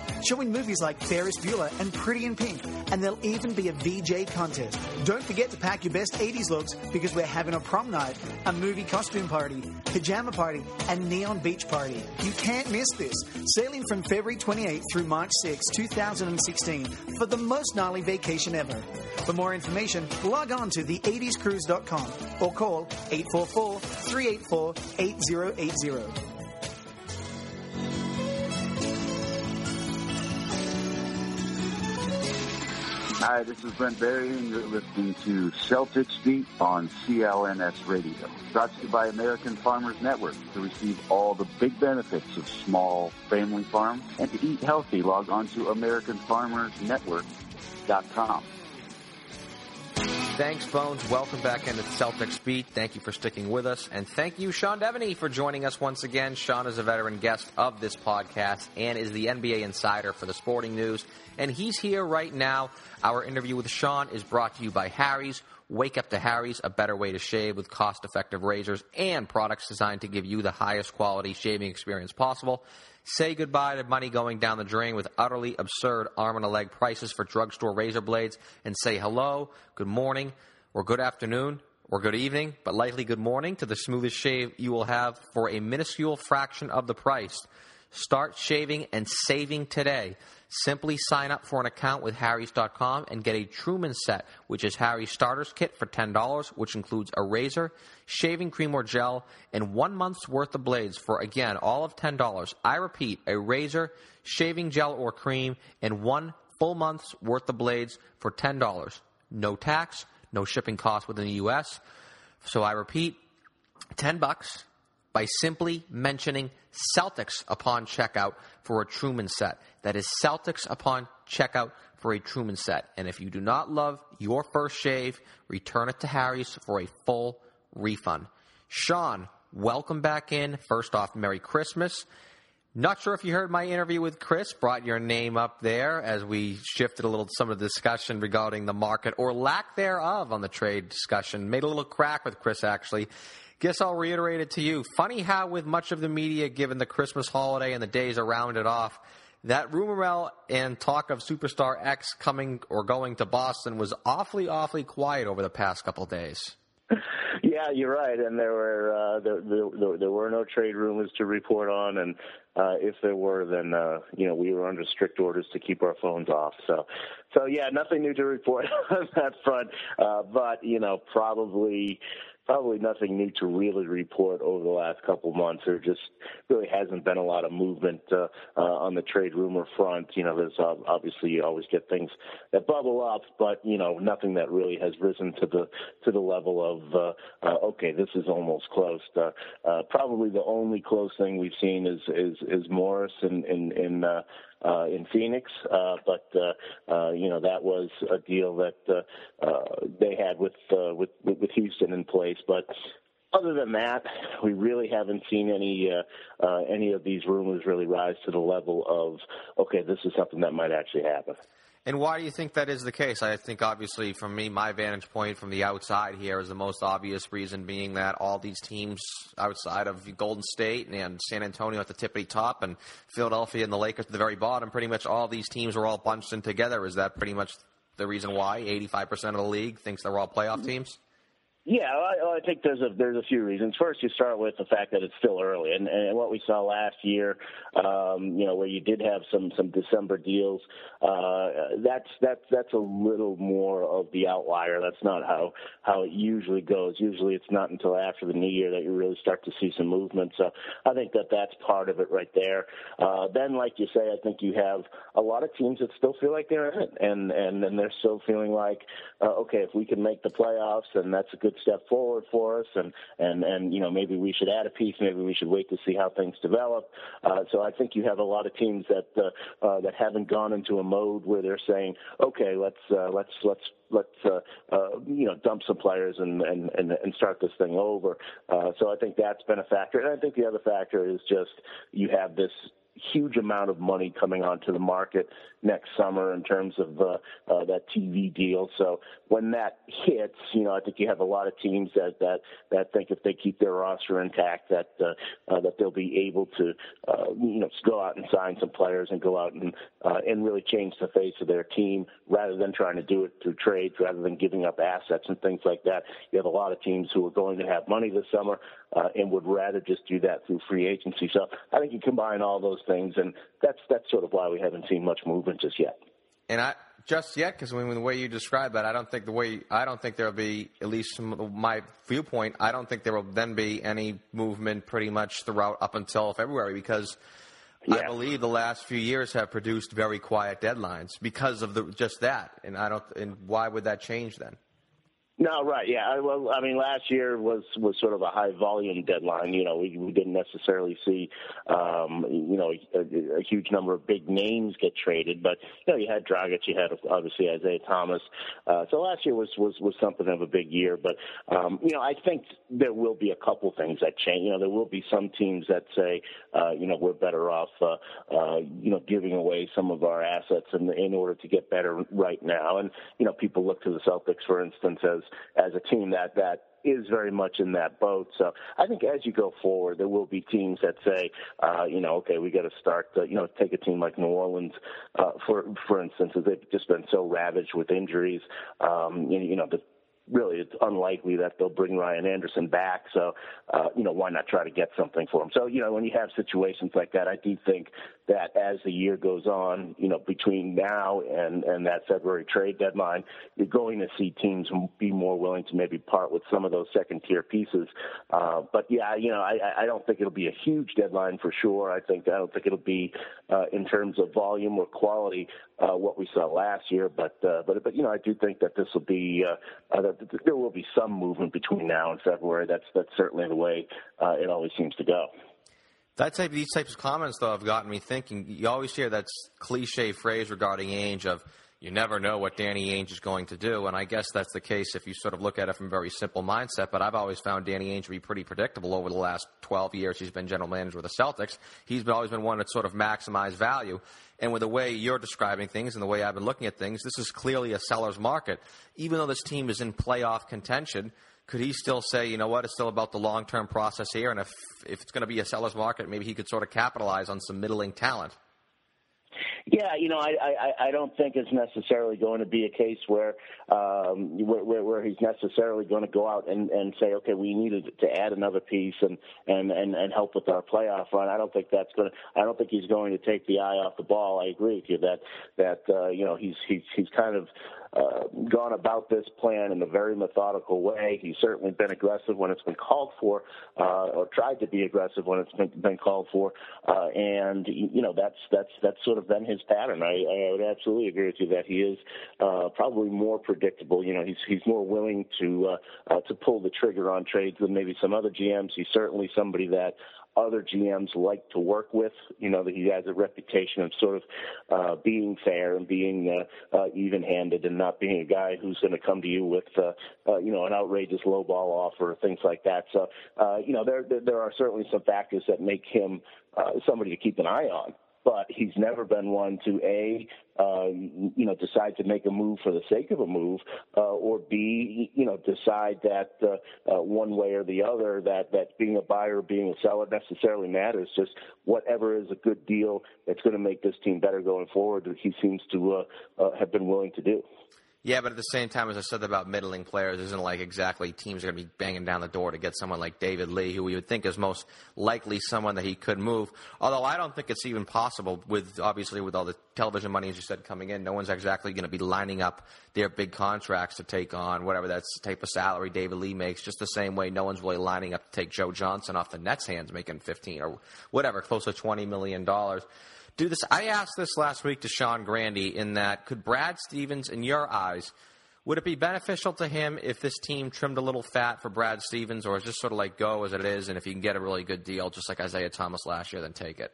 S4: movies like Ferris Bueller and Pretty in Pink, and there'll even be a VJ contest. Don't forget to pack your best 80s looks because we're having a prom night, a movie costume party, pajama party, and neon beach party. You can't miss this. Sailing from February 28 through March 6, 2016 for the most gnarly vacation ever. For more information, log on to the80scruise.com or call 844 384 8080.
S5: Hi, this is Brent Barry, and you're listening to Celtics Beat on CLNS Radio. Brought to you by American Farmers Network. To receive all the big benefits of small family farms and to eat healthy, log on to AmericanFarmersNetwork.com.
S2: Thanks, Bones. Welcome back into Celtics Beat. Thank you for sticking with us. And thank you, Sean Deveney, for joining us once again. Sean is a veteran guest of this podcast and is the NBA insider for the sporting news. And he's here right now. Our interview with Sean is brought to you by Harry's. Wake up to Harry's, a better way to shave with cost effective razors and products designed to give you the highest quality shaving experience possible. Say goodbye to money going down the drain with utterly absurd arm and a leg prices for drugstore razor blades and say hello, good morning, or good afternoon, or good evening, but likely good morning to the smoothest shave you will have for a minuscule fraction of the price. Start shaving and saving today. Simply sign up for an account with Harry's.com and get a Truman set, which is Harry's starters kit for $10, which includes a razor, shaving cream or gel, and one month's worth of blades for, again, all of $10. I repeat, a razor, shaving gel or cream, and one full month's worth of blades for $10. No tax, no shipping costs within the U.S. So I repeat, 10 bucks by simply mentioning Celtics upon checkout for a Truman set. That is Celtics upon checkout for a Truman set. And if you do not love your first shave, return it to Harry's for a full refund. Sean, welcome back in. First off, Merry Christmas. Not sure if you heard my interview with Chris, brought your name up there as we shifted a little some of the discussion regarding the market or lack thereof on the trade discussion. Made a little crack with Chris, actually. Guess I'll reiterate it to you. Funny how, with much of the media, given the Christmas holiday and the days around it off, that rumor and talk of Superstar X coming or going to Boston was awfully, awfully quiet over the past couple days.
S6: Yeah, you're right, and there were uh, there, there, there were no trade rumors to report on, and uh, if there were, then uh, you know we were under strict orders to keep our phones off. So, so yeah, nothing new to report on that front, uh, but you know probably probably nothing new to really report over the last couple months. There just really hasn't been a lot of movement uh, uh, on the trade rumor front. You know, there's uh, obviously you always get things that bubble up, but you know, nothing that really has risen to the to the level of uh, uh, okay, this is almost close. Uh, uh, probably the only close thing we've seen is is is Morris in in in uh, uh, in Phoenix, uh, but uh, uh, you know that was a deal that uh, uh, they had with, uh, with with Houston in place. But other than that, we really haven't seen any uh, uh, any of these rumors really rise to the level of okay, this is something that might actually happen.
S2: And why do you think that is the case? I think obviously, from me, my vantage point from the outside here is the most obvious reason being that all these teams outside of Golden State and San Antonio at the tippity top, and Philadelphia and the Lakers at the very bottom, pretty much all these teams are all bunched in together. Is that pretty much the reason why 85% of the league thinks they're all playoff mm-hmm. teams?
S6: Yeah, I, I think there's a there's a few reasons. First, you start with the fact that it's still early, and, and what we saw last year, um, you know, where you did have some some December deals, uh, that's that's that's a little more of the outlier. That's not how how it usually goes. Usually, it's not until after the new year that you really start to see some movement. So, I think that that's part of it right there. Uh, then, like you say, I think you have a lot of teams that still feel like they're in it, and and and they're still feeling like, uh, okay, if we can make the playoffs, then that's a good good step forward for us, and and and you know maybe we should add a piece, maybe we should wait to see how things develop. Uh, so I think you have a lot of teams that uh, uh, that haven't gone into a mode where they're saying, okay, let's uh, let's let's let's uh, uh, you know dump some players and and and, and start this thing over. Uh, so I think that's been a factor, and I think the other factor is just you have this huge amount of money coming onto the market next summer in terms of uh, uh, that TV deal. So when that hits, you know, I think you have a lot of teams that that that think if they keep their roster intact, that uh, uh, that they'll be able to, uh, you know, go out and sign some players and go out and uh, and really change the face of their team rather than trying to do it through trades, rather than giving up assets and things like that. You have a lot of teams who are going to have money this summer uh, and would rather just do that through free agency. So I think you combine all those things, and that's that's sort of why we haven't seen much movement just yet.
S2: And I just yet because when the way you describe that, I don't think the way I don't think there will be at least from my viewpoint. I don't think there will then be any movement pretty much throughout up until February because. Yeah. I believe the last few years have produced very quiet deadlines because of the just that, and I don't. And why would that change then?
S6: No, right, yeah. I, well, I mean, last year was was sort of a high volume deadline. You know, we we didn't necessarily see, um, you know, a, a huge number of big names get traded, but you know, you had Dragic, you had obviously Isaiah Thomas. Uh, so last year was was was something of a big year. But um, you know, I think there will be a couple things that change. You know, there will be some teams that say, uh, you know, we're better off, uh, uh, you know, giving away some of our assets in in order to get better right now. And you know, people look to the Celtics, for instance, as as a team that that is very much in that boat. So I think as you go forward, there will be teams that say, uh, you know, okay, we got to start, uh, you know, take a team like New Orleans, uh, for for instance, they've just been so ravaged with injuries. Um, you, you know, the really it's unlikely that they'll bring Ryan Anderson back. So, uh, you know, why not try to get something for him? So, you know, when you have situations like that, I do think that as the year goes on, you know, between now and, and that February trade deadline, you're going to see teams be more willing to maybe part with some of those second tier pieces. Uh, but yeah, you know, I, I don't think it'll be a huge deadline for sure. I think, I don't think it'll be, uh, in terms of volume or quality, uh, what we saw last year. But, uh, but, but, you know, I do think that this will be, uh, uh, there will be some movement between now and February. That's, that's certainly the way, uh, it always seems to go.
S2: That type, these types of comments, though, have gotten me thinking. You always hear that cliche phrase regarding age of you never know what Danny Ainge is going to do, and I guess that's the case if you sort of look at it from a very simple mindset. But I've always found Danny Ainge to be pretty predictable over the last 12 years he's been general manager with the Celtics. He's always been one to sort of maximize value. And with the way you're describing things and the way I've been looking at things, this is clearly a seller's market. Even though this team is in playoff contention, could he still say, you know what, it's still about the long term process here, and if if it's going to be a seller's market, maybe he could sort of capitalize on some middling talent?
S6: Yeah, you know, I, I, I don't think it's necessarily going to be a case where, um, where, where he's necessarily going to go out and, and say, okay, we needed to add another piece and, and, and, and help with our playoff run. I don't think that's going to, I don't think he's going to take the eye off the ball. I agree with you that, that, uh, you know, he's, he's, he's kind of, uh, gone about this plan in a very methodical way. He's certainly been aggressive when it's been called for, uh, or tried to be aggressive when it's been, been called for, uh, and you know that's that's that's sort of been his pattern. I, I would absolutely agree with you that he is uh, probably more predictable. You know, he's he's more willing to uh, uh, to pull the trigger on trades than maybe some other GMs. He's certainly somebody that other GMs like to work with. You know that he has a reputation of sort of uh, being fair and being uh, uh, even-handed, and not being a guy who's going to come to you with uh, uh, you know an outrageous low ball offer, or things like that. So uh, you know there there are certainly some factors that make him uh, somebody to keep an eye on but he's never been one to a uh, you know decide to make a move for the sake of a move, uh, or b you know decide that uh, uh, one way or the other that that being a buyer or being a seller necessarily matters. Just whatever is a good deal that's going to make this team better going forward, he seems to uh, uh, have been willing to do.
S2: Yeah, but at the same time, as I said about middling players, isn't like exactly teams are going to be banging down the door to get someone like David Lee, who we would think is most likely someone that he could move. Although I don't think it's even possible with obviously with all the television money, as you said, coming in. No one's exactly going to be lining up their big contracts to take on whatever that type of salary David Lee makes. Just the same way, no one's really lining up to take Joe Johnson off the Nets' hands, making fifteen or whatever, close to twenty million dollars do this. I asked this last week to Sean Grande in that could Brad Stevens, in your eyes, would it be beneficial to him if this team trimmed a little fat for Brad Stevens, or is just sort of like go as it is, and if you can get a really good deal, just like Isaiah Thomas last year, then take it?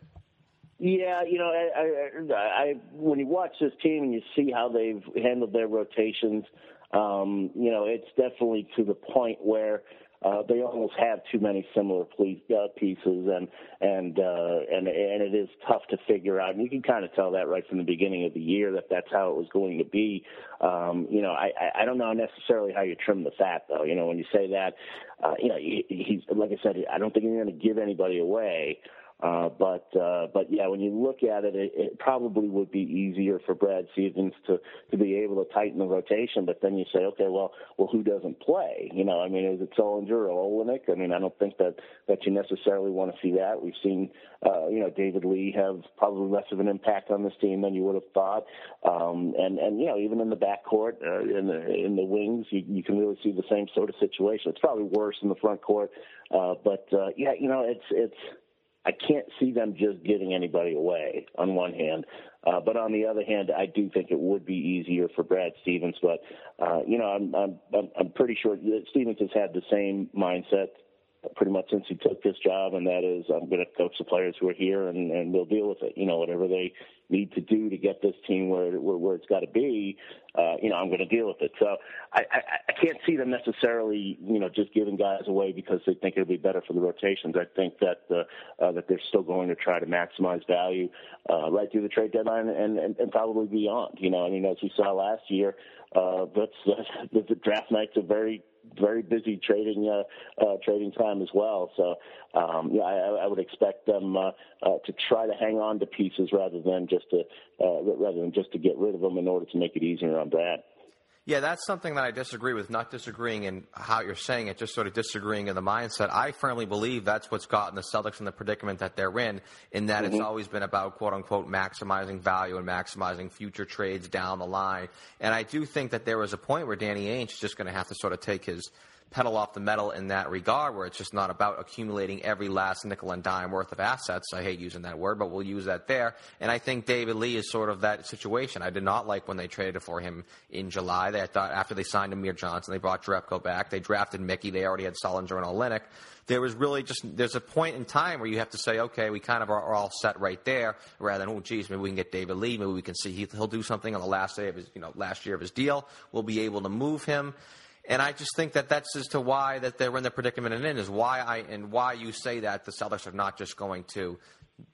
S6: Yeah, you know, I, I, I when you watch this team and you see how they've handled their rotations, um, you know, it's definitely to the point where uh, they almost have too many similar uh, pieces, and and uh, and and it is tough to figure out. And you can kind of tell that right from the beginning of the year that that's how it was going to be. Um, you know, I I don't know necessarily how you trim the fat though. You know, when you say that, uh, you know, he, he's like I said, I don't think you're going to give anybody away. Uh, but uh, but yeah, when you look at it, it, it probably would be easier for Brad Stevens to to be able to tighten the rotation. But then you say, okay, well, well, who doesn't play? You know, I mean, is it Sullinger or Olynyk? I mean, I don't think that that you necessarily want to see that. We've seen, uh, you know, David Lee have probably less of an impact on this team than you would have thought. Um, and and you know, even in the backcourt, uh, in the in the wings, you, you can really see the same sort of situation. It's probably worse in the front court. Uh, but uh, yeah, you know, it's it's I can't see them just giving anybody away on one hand. Uh, but on the other hand, I do think it would be easier for Brad Stevens. But, uh, you know, I'm, I'm, I'm pretty sure that Stevens has had the same mindset pretty much since he took this job, and that is I'm going to coach the players who are here, and, and we'll deal with it. You know, whatever they need to do to get this team where where, where it's got to be, uh, you know, I'm going to deal with it. So I, I, I can't see them necessarily, you know, just giving guys away because they think it'll be better for the rotations. I think that uh, uh, that they're still going to try to maximize value uh, right through the trade deadline and, and, and probably beyond. You know, I mean, as we saw last year, uh, that's the, the draft nights a very very busy trading uh, uh, trading time as well. So um, yeah, I, I would expect them uh, uh, to try to hang on to pieces rather than just to uh, rather than just to get rid of them in order to make it easier on Brad.
S2: Yeah, that's something that I disagree with. Not disagreeing in how you're saying it, just sort of disagreeing in the mindset. I firmly believe that's what's gotten the Celtics in the predicament that they're in, in that mm-hmm. it's always been about quote unquote maximizing value and maximizing future trades down the line. And I do think that there was a point where Danny Ainge is just going to have to sort of take his pedal off the metal in that regard, where it's just not about accumulating every last nickel and dime worth of assets. I hate using that word, but we'll use that there. And I think David Lee is sort of that situation. I did not like when they traded for him in July. They thought after they signed Amir Johnson, they brought Jerebko back. They drafted Mickey. They already had Sullinger and Olynyk. There was really just there's a point in time where you have to say, okay, we kind of are, are all set right there, rather than oh, geez, maybe we can get David Lee. Maybe we can see he, he'll do something on the last day of his, you know, last year of his deal. We'll be able to move him. And I just think that that's as to why that they're in the predicament and in is why I and why you say that the Celtics are not just going to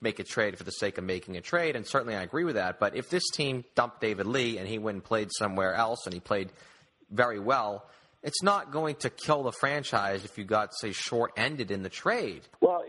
S2: make a trade for the sake of making a trade. And certainly I agree with that. But if this team dumped David Lee and he went and played somewhere else and he played very well, it's not going to kill the franchise if you got say short-ended in the trade.
S6: Well,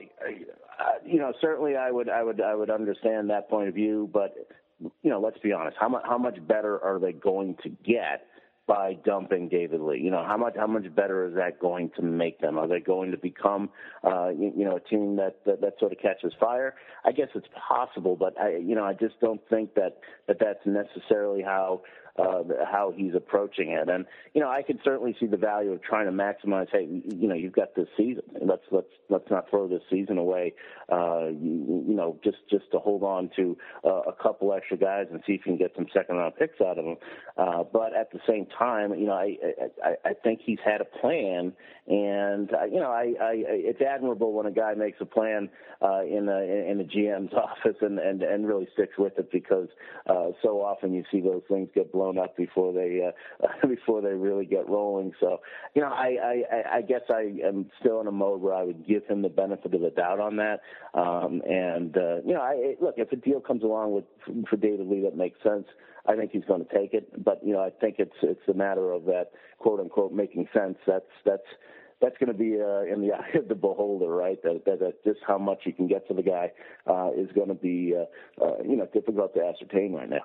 S6: you know, certainly I would I would I would understand that point of view, but you know, let's be honest. How much how much better are they going to get? By dumping David Lee? You know, how much how much better is that going to make them? Are they going to become, uh, you, you know, a team that, that that sort of catches fire? I guess it's possible, but I, you know, I just don't think that that that's necessarily how uh, how he's approaching it. And you know, I could certainly see the value of trying to maximize. Hey, you know, you've got this season. Let's let's let's not throw this season away. Uh, you, you know, just just to hold on to uh, a couple extra guys and see if you can get some second round picks out of them. Uh, but at the same time, you know, I, I I think he's had a plan, and uh, you know, I, I it's admirable when a guy makes a plan uh, in a in a GM's office and and and really sticks with it because uh, so often you see those things get blown up before they uh, before they really get rolling. So you know, I, I I guess I am still in a mode where I would give him the benefit of the doubt on that. Um, and uh, you know, I look if a deal comes along with for David Lee that makes sense. I think he's going to take it, but you know, I think it's it's a matter of that quote unquote making sense. That's that's that's going to be uh, in the eye of the beholder, right? That, that, that just how much you can get for the guy uh, is going to be, uh, uh, you know, difficult to ascertain right now.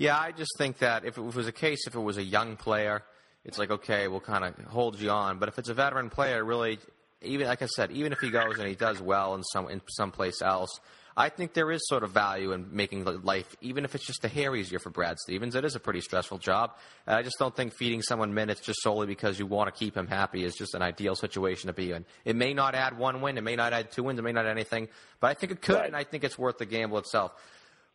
S2: Yeah, I just think that if it was a case, if it was a young player, it's like okay, we'll kind of hold you on. But if it's a veteran player, really, even like I said, even if he goes and he does well in some in someplace else, I think there is sort of value in making life, even if it's just a hair easier for Brad Stevens. It is a pretty stressful job. And I just don't think feeding someone minutes just solely because you want to keep him happy is just an ideal situation to be in. It may not add one win, it may not add two wins, it may not add anything, but I think it could, right. and I think it's worth the gamble itself.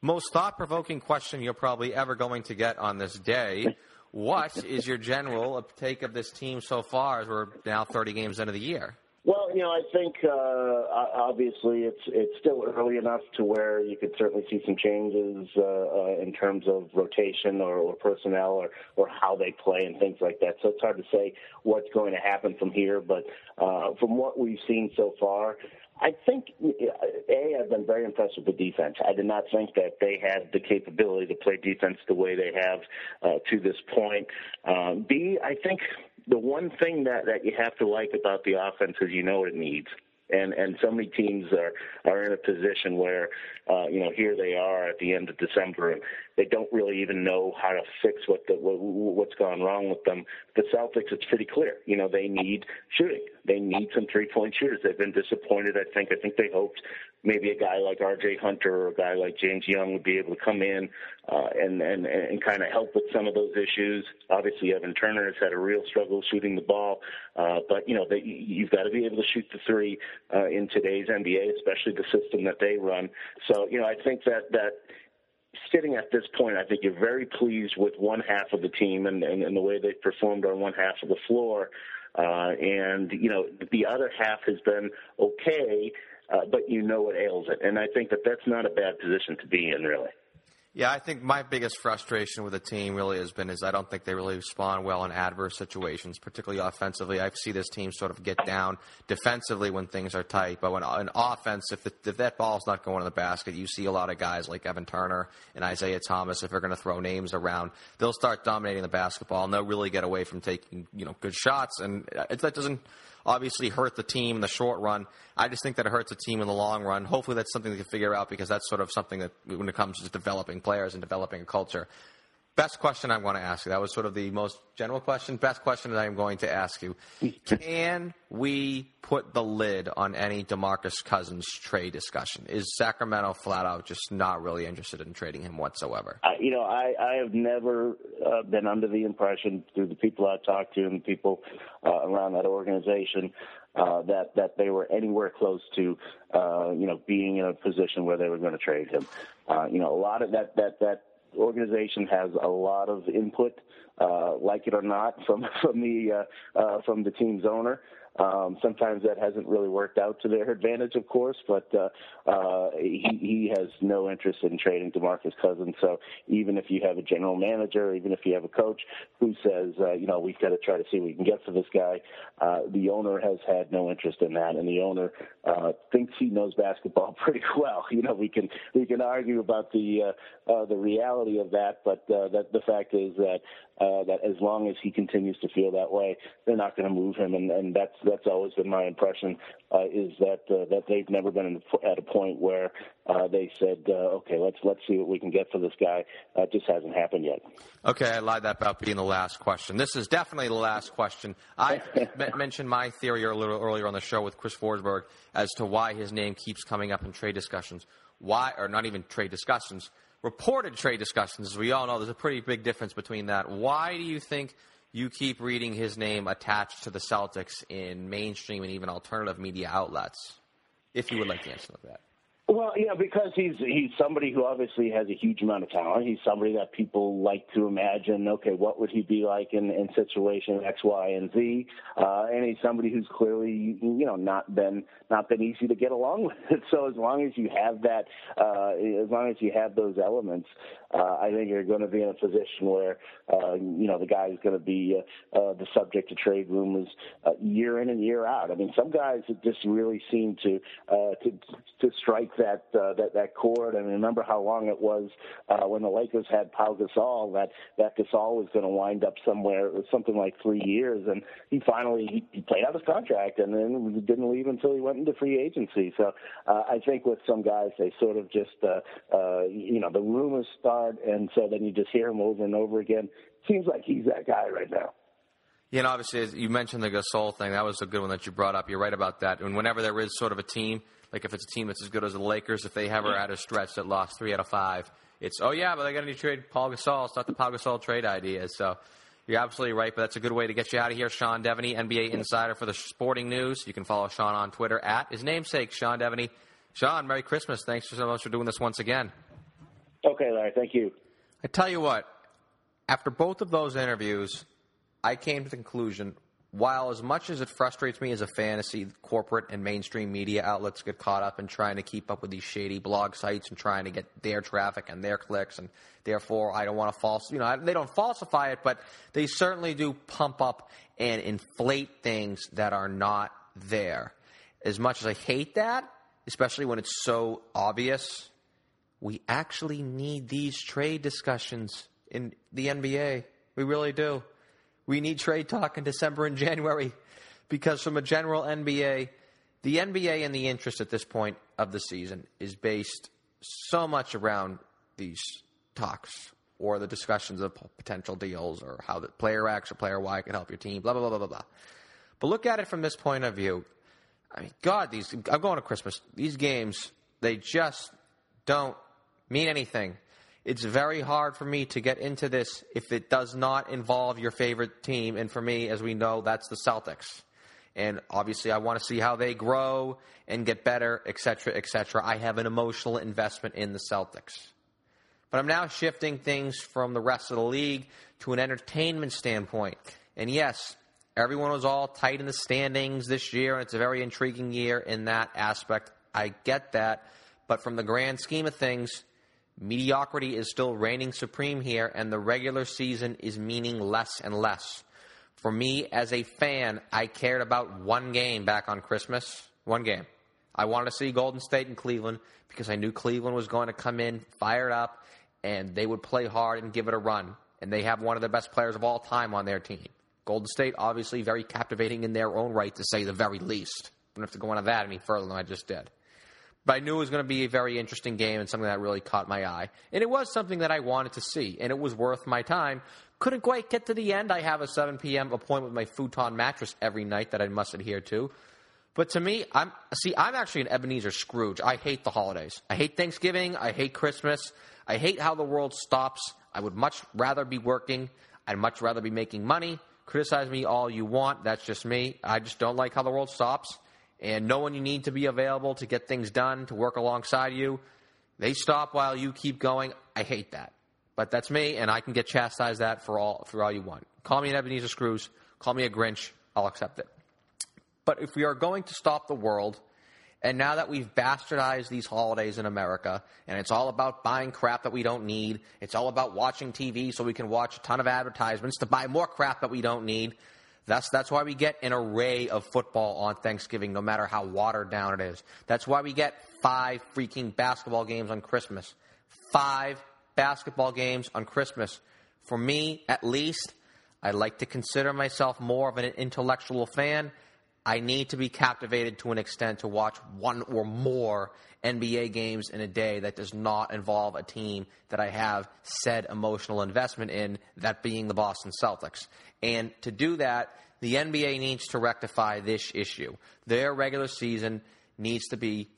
S2: Most thought provoking question you're probably ever going to get on this day. What is your general take of this team so far as we're now 30 games into the year?
S6: Well, you know, I think uh, obviously it's it's still early enough to where you could certainly see some changes uh, uh, in terms of rotation or, or personnel or, or how they play and things like that. So it's hard to say what's going to happen from here. But uh, from what we've seen so far, I think a I've been very impressed with the defense. I did not think that they had the capability to play defense the way they have uh, to this point. Um, B I think the one thing that that you have to like about the offense is you know what it needs and and so many teams are are in a position where uh, you know here they are at the end of December and they don't really even know how to fix what the what, what's gone wrong with them. The Celtics, it's pretty clear. You know they need shooting. They need some three point shooters. They've been disappointed. I think. I think they hoped maybe a guy like R.J. Hunter or a guy like James Young would be able to come in uh, and and and kind of help with some of those issues. Obviously, Evan Turner has had a real struggle shooting the ball, uh, but you know they, you've got to be able to shoot the three uh, in today's NBA, especially the system that they run. So you know I think that that sitting at this point, I think you're very pleased with one half of the team and, and, and the way they've performed on one half of the floor. Uh, and, you know, the other half has been okay, uh, but you know what ails it. And I think that that's not a bad position to be in, really.
S2: Yeah, I think my biggest frustration with the team really has been is I don't think they really respond well in adverse situations, particularly offensively. I see this team sort of get down defensively when things are tight, but when in offense, if, the, if that ball's not going in the basket, you see a lot of guys like Evan Turner and Isaiah Thomas. If they're going to throw names around, they'll start dominating the basketball and they'll really get away from taking you know good shots, and it, that doesn't obviously hurt the team in the short run. I just think that it hurts the team in the long run. Hopefully, that's something they can figure out because that's sort of something that when it comes to developing players and developing a culture. Best question I want to ask you. That was sort of the most general question. Best question that I am going to ask you. Can we put the lid on any DeMarcus Cousins trade discussion? Is Sacramento flat out just not really interested in trading him whatsoever?
S6: Uh, you know, I, I have never uh, been under the impression through the people I've talked to and people uh, around that organization uh, that that they were anywhere close to uh, you know being in a position where they were going to trade him. Uh, you know, a lot of that that that organization has a lot of input, uh, like it or not, from from the uh, uh, from the team's owner. Um, sometimes that hasn't really worked out to their advantage, of course, but uh, uh, he, he has no interest in trading DeMarcus Cousins. So even if you have a general manager, even if you have a coach who says, uh, you know, we've got to try to see what we can get for this guy, uh, the owner has had no interest in that, and the owner uh, thinks he knows basketball pretty well. You know, we can we can argue about the uh, uh, the reality of that, but uh, that the fact is that uh, that as long as he continues to feel that way, they're not going to move him, and, and that's that's always been my impression uh, is that uh, that they've never been at a point where uh, they said, uh, okay, let's let's see what we can get for this guy. Uh, it just hasn't happened yet.
S2: Okay, I lied that about being the last question. This is definitely the last question. I m- mentioned my theory a little earlier on the show with Chris Forsberg as to why his name keeps coming up in trade discussions. Why, or not even trade discussions reported trade discussions. As we all know, there's a pretty big difference between that. Why do you think you keep reading his name attached to the Celtics in mainstream and even alternative media outlets? If you would like to answer that.
S6: Well, yeah, because he's he's somebody who obviously has a huge amount of talent. He's somebody that people like to imagine. Okay, what would he be like in in situation X, Y, and Z? Uh, and he's somebody who's clearly you know not been not been easy to get along with. So as long as you have that, uh, as long as you have those elements, uh, I think you're going to be in a position where uh, you know the guy is going to be uh, uh, the subject of trade rumors uh, year in and year out. I mean, some guys just really seem to uh, to to strike that uh, that that chord. And remember how long it was uh, when the Lakers had Pau Gasol that that Gasol was going to wind up somewhere something like three years, and he finally he, he played out his contract and then didn't leave until he went into free agency. So uh, I think with some guys, they sort of just uh, uh, you know the rumors start, and so then you just hear him over and over again. Seems like he's that guy right now.
S2: Yeah, and obviously, you mentioned the Gasol thing. That was a good one that you brought up. You're right about that. And whenever there is sort of a team like if it's a team that's as good as the Lakers, if they ever had a stretch that lost three out of five, it's oh yeah, but they got to trade Paul Gasol. It's not the Paul Gasol trade idea. So you're absolutely right, but that's a good way to get you out of here. Sean Deveney, NBA insider for the Sporting News. You can follow Sean on Twitter at his namesake, Sean Deveney. Sean, Merry Christmas. Thanks so much for doing this once again.
S6: Okay, Larry. Thank you.
S2: I tell you what, after both of those interviews, I came to the conclusion while as much as it frustrates me as a fantasy, corporate and mainstream media outlets get caught up in trying to keep up with these shady blog sites and trying to get their traffic and their clicks, and therefore I don't want to false, you know, they don't falsify it, but they certainly do pump up and inflate things that are not there. As much as I hate that, especially when it's so obvious, we actually need these trade discussions in the NBA. We really do. We need trade talk in December and January because, from a general NBA, the NBA and the interest at this point of the season is based so much around these talks or the discussions of potential deals or how the player X or player Y can help your team, blah, blah, blah, blah, blah. But look at it from this point of view. I mean, God, these, I'm going to Christmas. These games, they just don't mean anything it's very hard for me to get into this if it does not involve your favorite team. And for me, as we know, that's the Celtics. And obviously, I want to see how they grow and get better, et cetera, et cetera. I have an emotional investment in the Celtics. But I'm now shifting things from the rest of the league to an entertainment standpoint. And yes, everyone was all tight in the standings this year, and it's a very intriguing year in that aspect. I get that. But from the grand scheme of things, Mediocrity is still reigning supreme here, and the regular season is meaning less and less. For me, as a fan, I cared about one game back on Christmas. One game. I wanted to see Golden State and Cleveland because I knew Cleveland was going to come in fired up and they would play hard and give it a run. And they have one of the best players of all time on their team. Golden State, obviously, very captivating in their own right, to say the very least. I don't have to go into that any further than I just did. But I knew it was going to be a very interesting game and something that really caught my eye. And it was something that I wanted to see, and it was worth my time. Couldn't quite get to the end. I have a 7 p.m. appointment with my futon mattress every night that I must adhere to. But to me, I'm see, I'm actually an Ebenezer Scrooge. I hate the holidays. I hate Thanksgiving. I hate Christmas. I hate how the world stops. I would much rather be working. I'd much rather be making money. Criticize me all you want. That's just me. I just don't like how the world stops and knowing you need to be available to get things done, to work alongside you. They stop while you keep going. I hate that. But that's me, and I can get chastised that for all for all you want. Call me an Ebenezer Scrooge, call me a Grinch, I'll accept it. But if we are going to stop the world, and now that we've bastardized these holidays in America, and it's all about buying crap that we don't need, it's all about watching TV so we can watch a ton of advertisements to buy more crap that we don't need, that's, that's why we get an array of football on Thanksgiving, no matter how watered down it is. That's why we get five freaking basketball games on Christmas. Five basketball games on Christmas. For me, at least, I like to consider myself more of an intellectual fan. I need to be captivated to an extent to watch one or more NBA games in a day that does not involve a team that I have said emotional investment in, that being the Boston Celtics. And to do that, the NBA needs to rectify this issue. Their regular season needs to be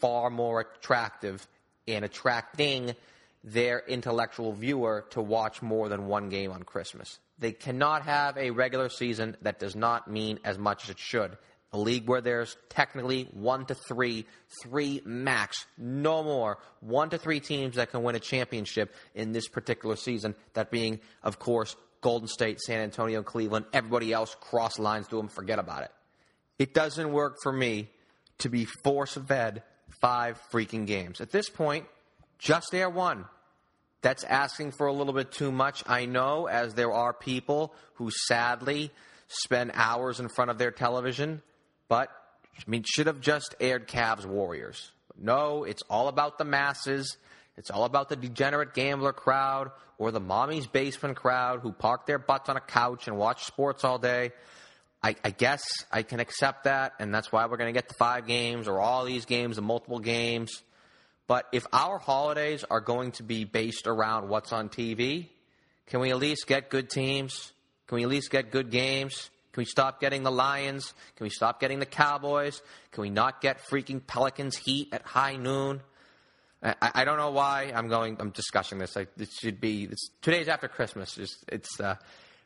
S2: far more attractive and attracting their intellectual viewer to watch more than one game on Christmas. They cannot have a regular season that does not mean as much as it should. A league where there's technically one to three, three max, no more, one to three teams that can win a championship in this particular season. That being, of course, Golden State, San Antonio, Cleveland. Everybody else cross lines to them, forget about it. It doesn't work for me to be force fed five freaking games. At this point, just air one. That's asking for a little bit too much, I know, as there are people who sadly spend hours in front of their television, but I mean, should have just aired Cavs Warriors. No, it's all about the masses. It's all about the degenerate gambler crowd or the mommy's basement crowd who park their butts on a couch and watch sports all day. I, I guess I can accept that, and that's why we're going to get the five games or all these games, the multiple games. But if our holidays are going to be based around what's on TV, can we at least get good teams? Can we at least get good games? Can we stop getting the Lions? Can we stop getting the Cowboys? Can we not get freaking Pelicans Heat at high noon? I, I don't know why I'm going. I'm discussing this. Like it should be. It's, today's after Christmas. Just it's. Uh,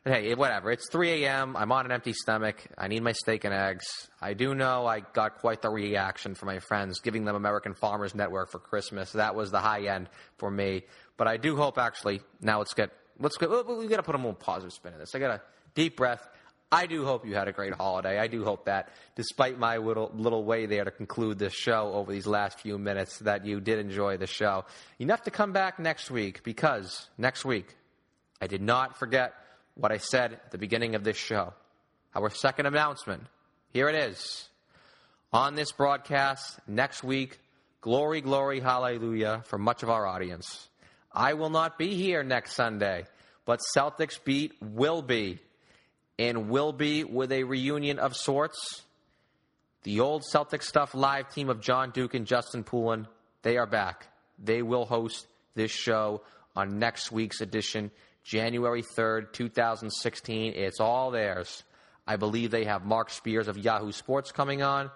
S2: hey, whatever. It's 3 a.m. I'm on an empty stomach. I need my steak and eggs. I do know I got quite the reaction from my friends giving them American Farmers Network for Christmas. That was the high end for me. But I do hope actually now let's get let's get we got to put a more positive spin in this. I got a deep breath. I do hope you had a great holiday. I do hope that, despite my little little way there to conclude this show over these last few minutes, that you did enjoy the show enough to come back next week because next week I did not forget what I said at the beginning of this show. Our second announcement. Here it is. On this broadcast next week, glory, glory, hallelujah for much of our audience. I will not be here next Sunday, but Celtics Beat will be, and will be with a reunion of sorts. The old Celtic Stuff live team of John Duke and Justin Poulin, they are back. They will host this show on next week's edition. January 3rd, 2016. It's all theirs. I believe they have Mark Spears of Yahoo Sports coming on.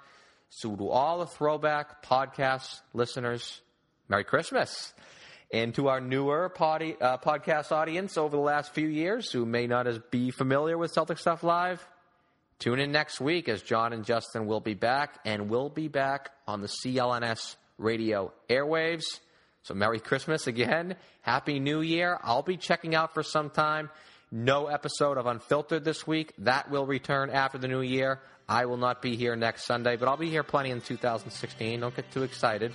S2: So, to all the throwback podcast listeners, Merry Christmas. And to our newer uh, podcast audience over the last few years who may not as be familiar with Celtic Stuff Live, tune in next week as John and Justin will be back and will be back on the CLNS radio airwaves. So Merry Christmas again. Happy New Year. I'll be checking out for some time. No episode of Unfiltered this week. That will return after the new year. I will not be here next Sunday, but I'll be here plenty in 2016. Don't get too excited.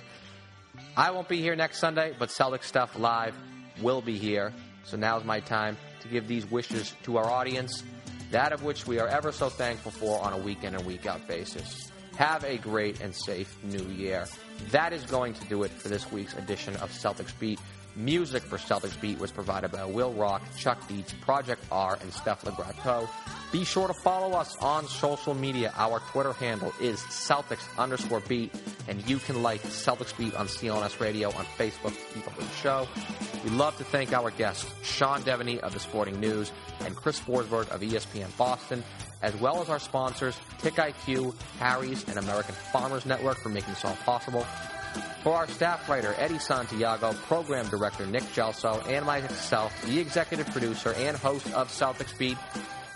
S2: I won't be here next Sunday, but Celtic Stuff Live will be here. So now's my time to give these wishes to our audience, that of which we are ever so thankful for on a week in and week out basis. Have a great and safe new year. That is going to do it for this week's edition of Celtics Beat. Music for Celtics Beat was provided by Will Rock, Chuck Beats, Project R, and Steph LeGrateau. Be sure to follow us on social media. Our Twitter handle is Celtics underscore beat, and you can like Celtics Beat on CLNS Radio on Facebook to keep up with the show. We'd love to thank our guests, Sean Deveney of the Sporting News and Chris Forsberg of ESPN Boston, as well as our sponsors, TiqIQ, Harry's, and American Farmers Network for making this all possible. For our staff writer, Eddie Santiago, program director, Nick Gelso, and myself, the executive producer and host of Celtics Beat,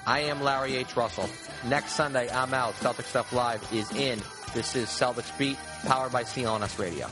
S2: I am Larry H. Russell. Next Sunday, I'm out. Celtic Stuff Live is in. This is Celtics Beat, powered by CLNS Radio.